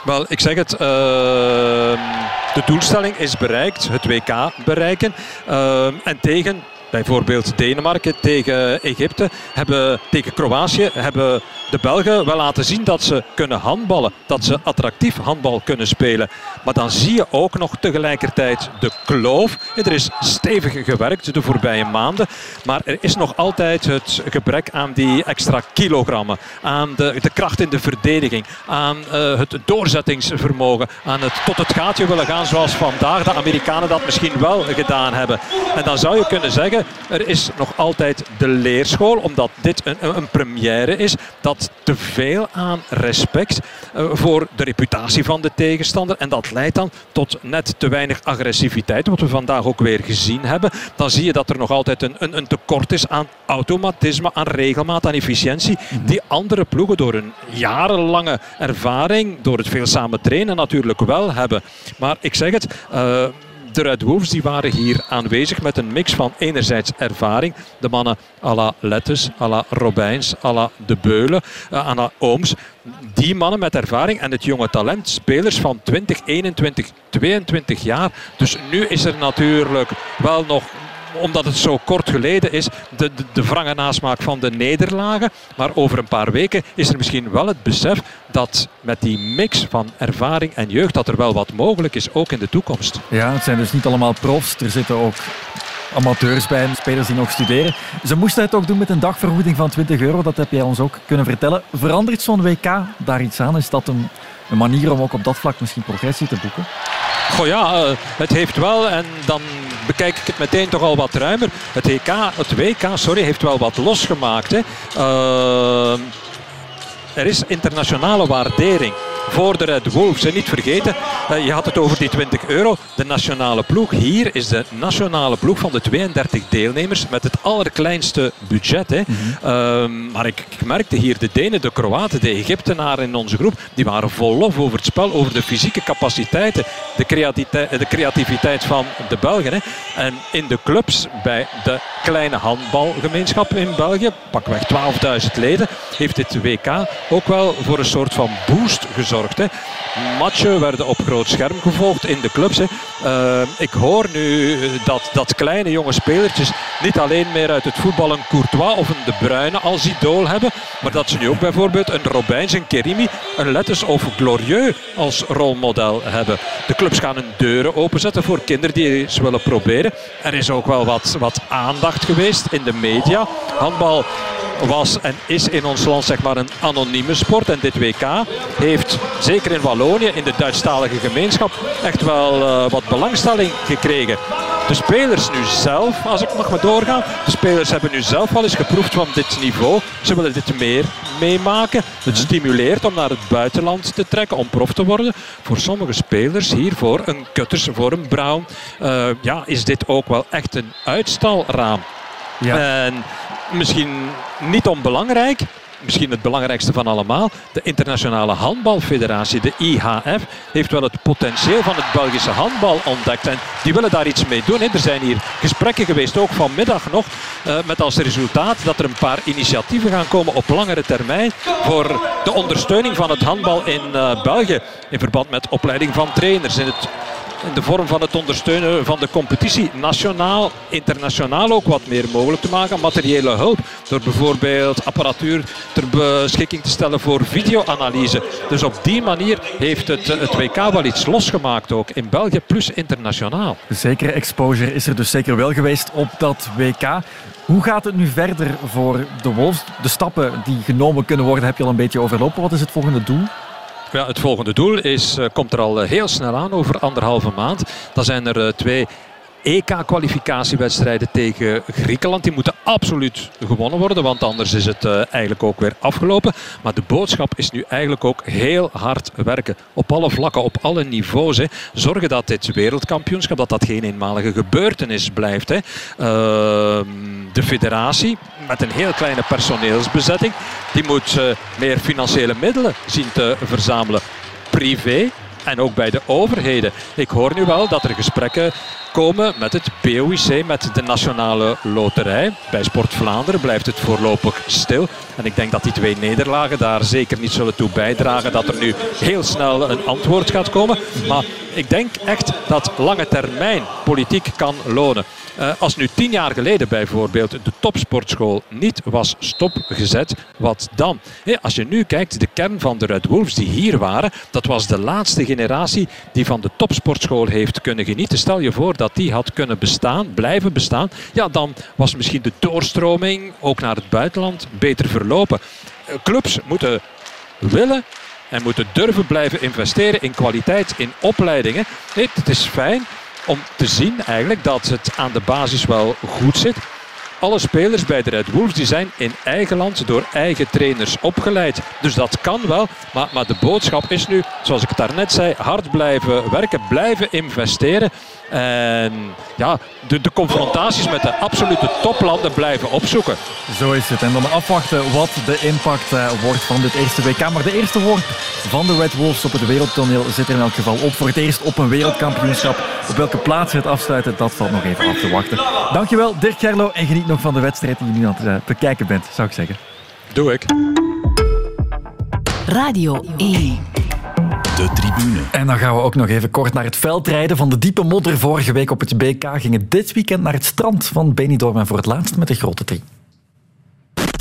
Wel, ik zeg het. Uh, de doelstelling is bereikt. Het WK bereiken. Uh, en tegen bijvoorbeeld Denemarken tegen Egypte, hebben, tegen Kroatië, hebben de Belgen wel laten zien dat ze kunnen handballen. Dat ze attractief handbal kunnen spelen. Maar dan zie je ook nog tegelijkertijd de kloof. Er is stevig gewerkt de voorbije maanden. Maar er is nog altijd het gebrek aan die extra kilogrammen. Aan de, de kracht in de verdediging. Aan uh, het doorzettingsvermogen. Aan het tot het gaatje willen gaan zoals vandaag de Amerikanen dat misschien wel gedaan hebben. En dan zou je kunnen zeggen, er is nog altijd de leerschool. Omdat dit een, een première is. Dat te veel aan respect uh, voor de reputatie van de tegenstander. En dat leidt dan tot net te weinig agressiviteit. Wat we vandaag ook weer gezien hebben. Dan zie je dat er nog altijd een, een, een tekort is aan automatisme, aan regelmaat, aan efficiëntie. Die andere ploegen door een jarenlange ervaring, door het veel samen trainen natuurlijk wel hebben. Maar ik zeg het... Uh, de Red die waren hier aanwezig met een mix van enerzijds ervaring. De mannen à la Lettes, à la Robijns, à la De Beulen, à la Ooms. Die mannen met ervaring en het jonge talent. Spelers van 20, 21, 22 jaar. Dus nu is er natuurlijk wel nog omdat het zo kort geleden is, de, de, de wrange nasmaak van de nederlagen. Maar over een paar weken is er misschien wel het besef dat met die mix van ervaring en jeugd dat er wel wat mogelijk is, ook in de toekomst. Ja, het zijn dus niet allemaal profs. Er zitten ook amateurs bij, spelers die nog studeren. Ze moesten het ook doen met een dagvergoeding van 20 euro. Dat heb jij ons ook kunnen vertellen. Verandert zo'n WK daar iets aan? Is dat een, een manier om ook op dat vlak misschien progressie te boeken? Goh ja, uh, het heeft wel en dan bekijk ik het meteen toch al wat ruimer. Het, EK, het WK sorry, heeft wel wat losgemaakt. Hè. Uh, er is internationale waardering voor de Red Wolves. En niet vergeten, je had het over die 20 euro. De nationale ploeg hier is de nationale ploeg van de 32 deelnemers met het allerkleinste budget. Hè. Uh, maar ik, merkte hier de Denen, de Kroaten, de Egyptenaren in onze groep, die waren vol lof over het spel, over de fysieke capaciteiten, de creativiteit, de creativiteit van de Belgen. Hè. En in de clubs bij de kleine handbalgemeenschap in België, pakweg 12.000 leden, heeft dit WK ook wel voor een soort van boost gezorgd. Hè. Matchen werden op groot scherm gevolgd in de clubs. Hè. Uh, ik hoor nu dat, dat kleine jonge spelertjes niet alleen meer uit het voetbal een Courtois of een De Bruyne als idool hebben, maar dat ze nu ook bijvoorbeeld een Robijns, een Kerimi, een Letters of Glorieux als rolmodel hebben. De clubs gaan hun deuren openzetten voor kinderen die eens willen proberen. Er is ook wel wat, wat aandacht geweest in de media. Handbal was en is in ons land zeg maar een anonieme sport. En dit WK heeft, zeker in Wallonië, in de Duitsstalige gemeenschap, echt wel uh, wat belangstelling gekregen. De spelers nu zelf, als ik nog maar doorga, de spelers hebben nu zelf wel eens geproefd van dit niveau. Ze willen dit meer meemaken. Het stimuleert om naar het buitenland te trekken, om prof te worden. Voor sommige spelers hier, voor een Kutters, voor een Brown, uh, ja, is dit ook wel echt een uitstalraam. En misschien niet onbelangrijk, misschien het belangrijkste van allemaal, de Internationale Handbalfederatie, de IHF, heeft wel het potentieel van het Belgische handbal ontdekt. En die willen daar iets mee doen. Er zijn hier gesprekken geweest, ook vanmiddag nog, met als resultaat dat er een paar initiatieven gaan komen op langere termijn voor de ondersteuning van het handbal in België. In verband met opleiding van trainers, in het in de vorm van het ondersteunen van de competitie. Nationaal, internationaal ook wat meer mogelijk te maken. Materiële hulp door bijvoorbeeld apparatuur ter beschikking te stellen voor videoanalyse. Dus op die manier heeft het, het WK wel iets losgemaakt ook in België plus internationaal. Zekere exposure is er dus zeker wel geweest op dat WK. Hoe gaat het nu verder voor de Wolves? De stappen die genomen kunnen worden heb je al een beetje overlopen. Wat is het volgende doel? Ja, het volgende doel is, komt er al heel snel aan, over anderhalve maand. Dan zijn er twee EK-kwalificatiewedstrijden tegen Griekenland. Die moeten absoluut gewonnen worden, want anders is het uh, eigenlijk ook weer afgelopen. Maar de boodschap is nu eigenlijk ook heel hard werken. Op alle vlakken, op alle niveaus. Hè. Zorgen dat dit wereldkampioenschap, dat dat geen eenmalige gebeurtenis blijft. Hè. Uh, de federatie, met een heel kleine personeelsbezetting, die moet uh, meer financiële middelen zien te verzamelen. Privé, en ook bij de overheden. Ik hoor nu wel dat er gesprekken komen met het POIC, met de Nationale Loterij. Bij Sport Vlaanderen blijft het voorlopig stil. En ik denk dat die twee nederlagen daar zeker niet zullen toe bijdragen dat er nu heel snel een antwoord gaat komen. Maar ik denk echt dat lange termijn politiek kan lonen. Uh, als nu tien jaar geleden bijvoorbeeld de topsportschool niet was stopgezet, wat dan? Als je nu kijkt, de kern van de Red Wolves die hier waren, dat was de laatste generatie die van de topsportschool heeft kunnen genieten. Stel je voor dat die had kunnen bestaan, blijven bestaan, ja, dan was misschien de doorstroming ook naar het buitenland beter verlopen. Uh, clubs moeten willen en moeten durven blijven investeren in kwaliteit, in opleidingen. Het is fijn om te zien eigenlijk dat het aan de basis wel goed zit. Alle spelers bij de Red Wolves die zijn in eigen land door eigen trainers opgeleid. Dus dat kan wel. Maar, maar de boodschap is nu, zoals ik het daarnet zei, hard blijven werken, blijven investeren. En ja, de, de confrontaties met de absolute toplanden blijven opzoeken. Zo is het. En dan afwachten wat de impact uh, wordt van dit eerste WK. Maar de eerste woord van de Red Wolves op het wereldtoneel zit er in elk geval op. Voor het eerst op een wereldkampioenschap. Op welke plaats ze het afsluiten, dat valt nog even af te wachten. Dankjewel Dirk Gerlo en geniet nog van de wedstrijd die je nu aan het uh, bekijken bent, zou ik zeggen. Doe ik. Radio 1. De tribune. En dan gaan we ook nog even kort naar het veldrijden. Van de diepe modder vorige week op het BK gingen dit weekend naar het strand van Benidorm. En voor het laatst met de grote drie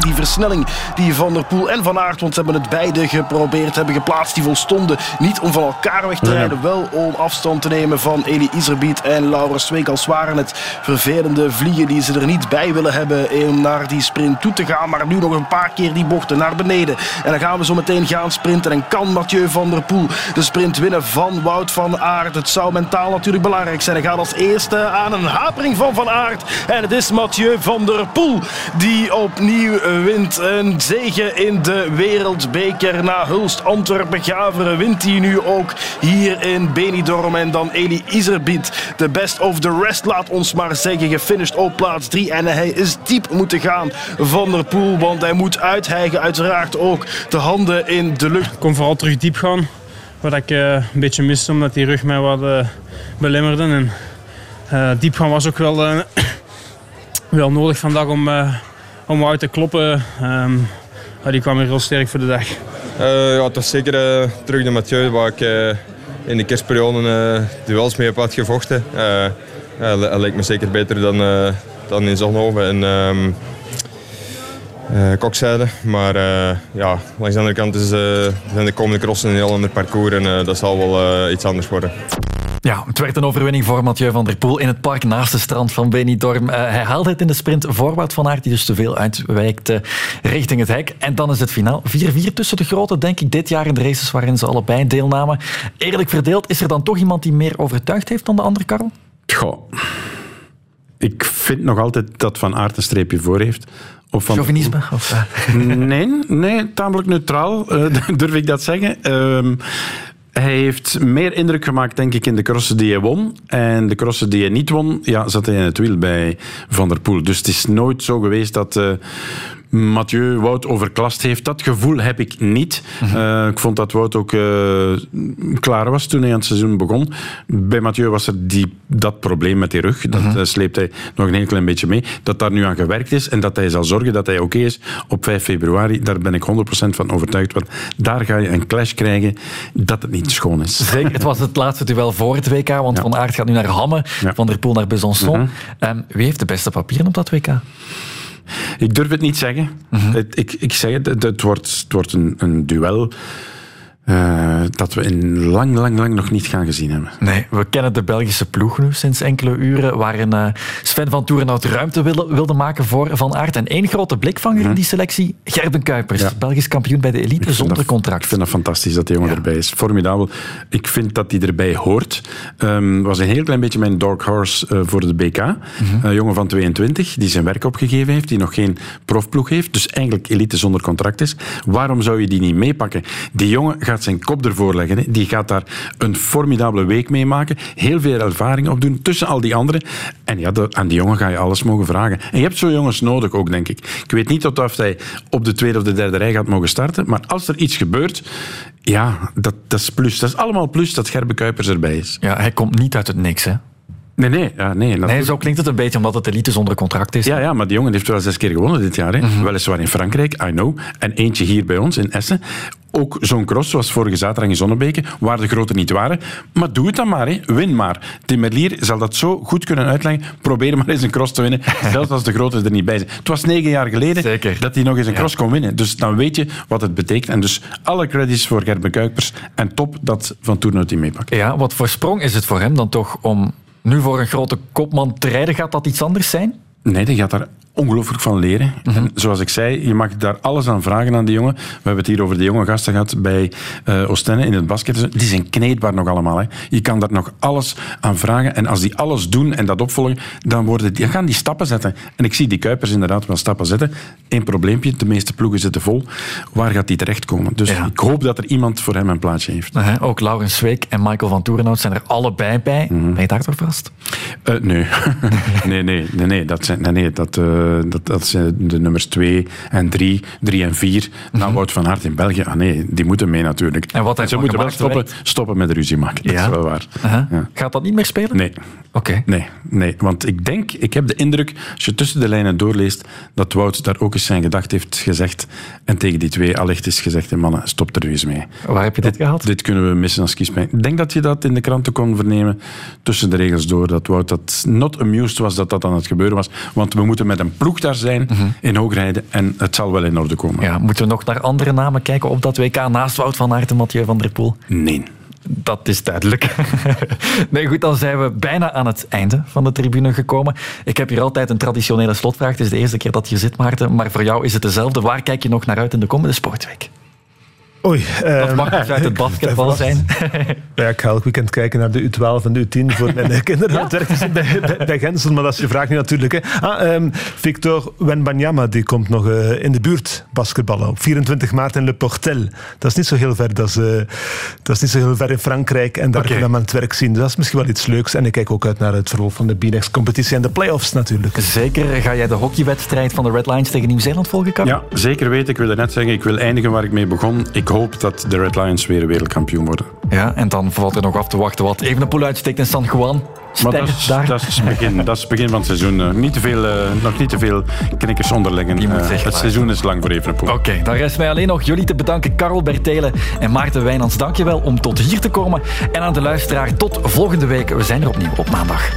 die versnelling die Van der Poel en Van Aert, want ze hebben het beide geprobeerd, hebben geplaatst, die volstonden niet om van elkaar weg te rijden, wel om afstand te nemen van Eli Iserbiet en Laura Zweek. Als waren het vervelende vliegen die ze er niet bij willen hebben om naar die sprint toe te gaan, maar nu nog een paar keer die bochten naar beneden. En dan gaan we zo meteen gaan sprinten en kan Mathieu van der Poel de sprint winnen van Wout van Aert. Het zou mentaal natuurlijk belangrijk zijn. Hij gaat als eerste aan een hapering van Van Aert en het is Mathieu van der Poel die opnieuw wint een zege in de wereldbeker. Na Hulst, Antwerpen, Gaveren wint hij nu ook hier in Benidorm. En dan Eli Iserbiet, de best of the rest, laat ons maar zeggen. Gefinished op plaats 3 en hij is diep moeten gaan van der Poel. Want hij moet uitheigen uiteraard ook de handen in de lucht. Ik kon vooral terug diep gaan. Wat ik uh, een beetje miste omdat die rug mij wat uh, belemmerde. En uh, diep gaan was ook wel, wel nodig vandaag om om uit te kloppen. Um, die kwam weer heel sterk voor de dag. ja, het was zeker uh, terug de Mathieu waar ik uh, in de kerstperiode duels mee heb had gevochten. dat lijkt me zeker beter dan, dan in Zonhoven en um, Kokzijde. Maar ja, langs de andere kant is, zijn de komende crossen een heel ander parcours en dat zal wel iets anders worden. Ja, het werd een overwinning voor Mathieu van der Poel in het park naast de strand van Benidorm. Uh, hij haalde het in de sprint voor Wout van Aert, die dus te veel uitwijkte richting het hek. En dan is het finaal 4-4 tussen de grote, denk ik, dit jaar in de races waarin ze allebei deelnamen. Eerlijk verdeeld, is er dan toch iemand die meer overtuigd heeft dan de andere, Karel? Goh. Ik vind nog altijd dat Van Aert een streepje voor heeft. Of van... Chauvinisme? Of, nee, nee, tamelijk neutraal, uh, durf ik dat zeggen. Uh, hij heeft meer indruk gemaakt, denk ik, in de crossen die hij won. En de crossen die hij niet won, ja, zat hij in het wiel bij Van der Poel. Dus het is nooit zo geweest dat uh, Mathieu Wout overklast heeft. Dat gevoel heb ik niet. Mhm. Uh, ik vond dat Wout ook uh, klaar was toen hij aan het seizoen begon. Bij Mathieu was er die, dat probleem met die rug. Dat uh, sleept hij nog een heel klein beetje mee. Dat daar nu aan gewerkt is en dat hij zal zorgen dat hij oké is op 5 februari. Daar ben ik 100% van overtuigd. Want daar ga je een clash krijgen dat het niet schoon is. Zeker. Het was het laatste duel voor het WK, want ja. Van Aert gaat nu naar Hamme, ja. Van der Poel naar Besançon. Mm -hmm. wie heeft de beste papieren op dat WK? Ik durf het niet zeggen. Mm -hmm. het, ik, ik zeg het, het wordt, het wordt een, een duel uh, dat we in lang, lang, lang nog niet gaan gezien hebben. Nee, we kennen de Belgische ploeg nu sinds enkele uren, waarin uh, Sven van Toerenhout ruimte wilde, wilde maken voor Van Aert. En één grote blikvanger in die selectie, Gerben Kuipers, ja. Belgisch kampioen bij de elite zonder dat, contract. Ik vind dat fantastisch dat die jongen ja. erbij is. Formidabel. Ik vind dat hij erbij hoort. Um, was een heel klein beetje mijn dark horse uh, voor de BK. Mm -hmm. Een jongen van 22, die zijn werk opgegeven heeft, die nog geen profploeg heeft, dus eigenlijk elite zonder contract is. Waarom zou je die niet meepakken? Die jongen gaat zijn kop ervoor leggen. Hè. Die gaat daar een formidabele week mee maken. Heel veel ervaring opdoen tussen al die anderen. En ja, de, aan die jongen ga je alles mogen vragen. En je hebt zo'n jongens nodig ook, denk ik. Ik weet niet of hij op de tweede of de derde rij gaat mogen starten. Maar als er iets gebeurt, ja, dat, dat is plus. Dat is allemaal plus dat Gerbe Kuipers erbij is. Ja, hij komt niet uit het niks, hè? Nee, nee. Ja, nee, nee, zo klinkt het een beetje omdat het elite zonder contract is. Ja, ja maar die jongen heeft wel zes keer gewonnen dit jaar. Hè. Mm -hmm. Weliswaar in Frankrijk, I know. En eentje hier bij ons in Essen. Ook zo'n cross zoals vorige zaterdag in Zonnebeke, waar de grote niet waren. Maar doe het dan maar, hè. win maar. Tim Merlier zal dat zo goed kunnen uitleggen. Probeer maar eens een cross te winnen, zelfs als de grote er niet bij zijn. Het was negen jaar geleden Zeker. dat hij nog eens een cross ja. kon winnen. Dus dan weet je wat het betekent. En dus alle credits voor Gerben Kuipers. En top dat Van Toernoot die meepakt. Ja, wat voor sprong is het voor hem dan toch om nu voor een grote kopman te rijden? Gaat dat iets anders zijn? Nee, die gaat daar ongelooflijk van leren. Mm -hmm. En zoals ik zei, je mag daar alles aan vragen aan die jongen. We hebben het hier over de jonge gasten gehad bij uh, Oostende in het basket. Die zijn kneedbaar nog allemaal. Hè. Je kan daar nog alles aan vragen. En als die alles doen en dat opvolgen, dan, worden die, dan gaan die stappen zetten. En ik zie die Kuipers inderdaad wel stappen zetten. Eén probleempje, de meeste ploegen zitten vol. Waar gaat die terechtkomen? Dus ja. ik hoop dat er iemand voor hem een plaatsje heeft. Uh -huh. Ook Laurens Zweek en Michael van Toerenhout zijn er allebei bij. Mm -hmm. Ben je daar toch vast? Uh, nee. nee, nee, nee, nee. Dat zijn, nee, nee dat, uh, dat, dat zijn de nummers 2 en 3, 3 en 4. Mm -hmm. Nou, Wout van Aert in België, ah nee, die moeten mee natuurlijk. En wat ze moeten wel stoppen, stoppen met ruzie maken. Dat ja. is wel waar. Uh -huh. ja. Gaat dat niet meer spelen? Nee. Oké. Okay. Nee, nee, want ik denk, ik heb de indruk, als je tussen de lijnen doorleest, dat Wout daar ook eens zijn gedacht heeft gezegd en tegen die twee allicht is gezegd, hey, mannen, stop er eens mee. Waar heb je dit gehad? Dit kunnen we missen als kiespijn. Ik denk dat je dat in de kranten kon vernemen, tussen de regels door, dat Wout dat not amused was dat dat aan het gebeuren was, want we moeten met een ploeg daar zijn, mm -hmm. in hoogrijden, en het zal wel in orde komen. Ja, moeten we nog naar andere namen kijken op dat WK, naast Wout van Aert en Mathieu van der Poel? Nee. Dat is duidelijk. nee, goed, dan zijn we bijna aan het einde van de tribune gekomen. Ik heb hier altijd een traditionele slotvraag. Het is de eerste keer dat je zit, Maarten. Maar voor jou is het dezelfde. Waar kijk je nog naar uit in de komende sportweek? Oei. Dat um, mag uit het basketbal zijn. ja, ik ga elk weekend kijken naar de U12 en de U10 voor mijn kinderen. Ja. bij, bij, bij Gensel, maar dat is je vraag niet natuurlijk. Hè. Ah, um, Victor Wenbanyama die komt nog uh, in de buurt basketballen. Op 24 maart in Le Portel. Dat is niet zo heel ver. Dat is, uh, dat is niet zo heel ver in Frankrijk. En daar okay. kunnen we aan het werk zien. Dus dat is misschien wel iets leuks. En ik kijk ook uit naar het verloop van de B-Next-competitie en de playoffs natuurlijk. Zeker. Ga jij de hockeywedstrijd van de Red Lions tegen Nieuw-Zeeland volgen? Ja, zeker weten. Ik wilde net zeggen, ik wil eindigen waar ik mee begon. Ik hoop dat de Red Lions weer wereldkampioen worden. Ja, en dan valt er nog af te wachten wat Evenepoel uitsteekt in San Juan. Maar dat is, daar. dat, is het begin, dat is het begin van het seizoen. Eh, Niet te veel, eh, nog niet te veel knikkers onderleggen. Moet Eh, het seizoen is lang voor Evenepoel. Oké, dan rest mij alleen nog jullie te bedanken. Karel Bertelen en Maarten Wijnands, dankjewel om tot hier te komen. En aan de luisteraar, tot volgende week. We zijn er opnieuw op maandag.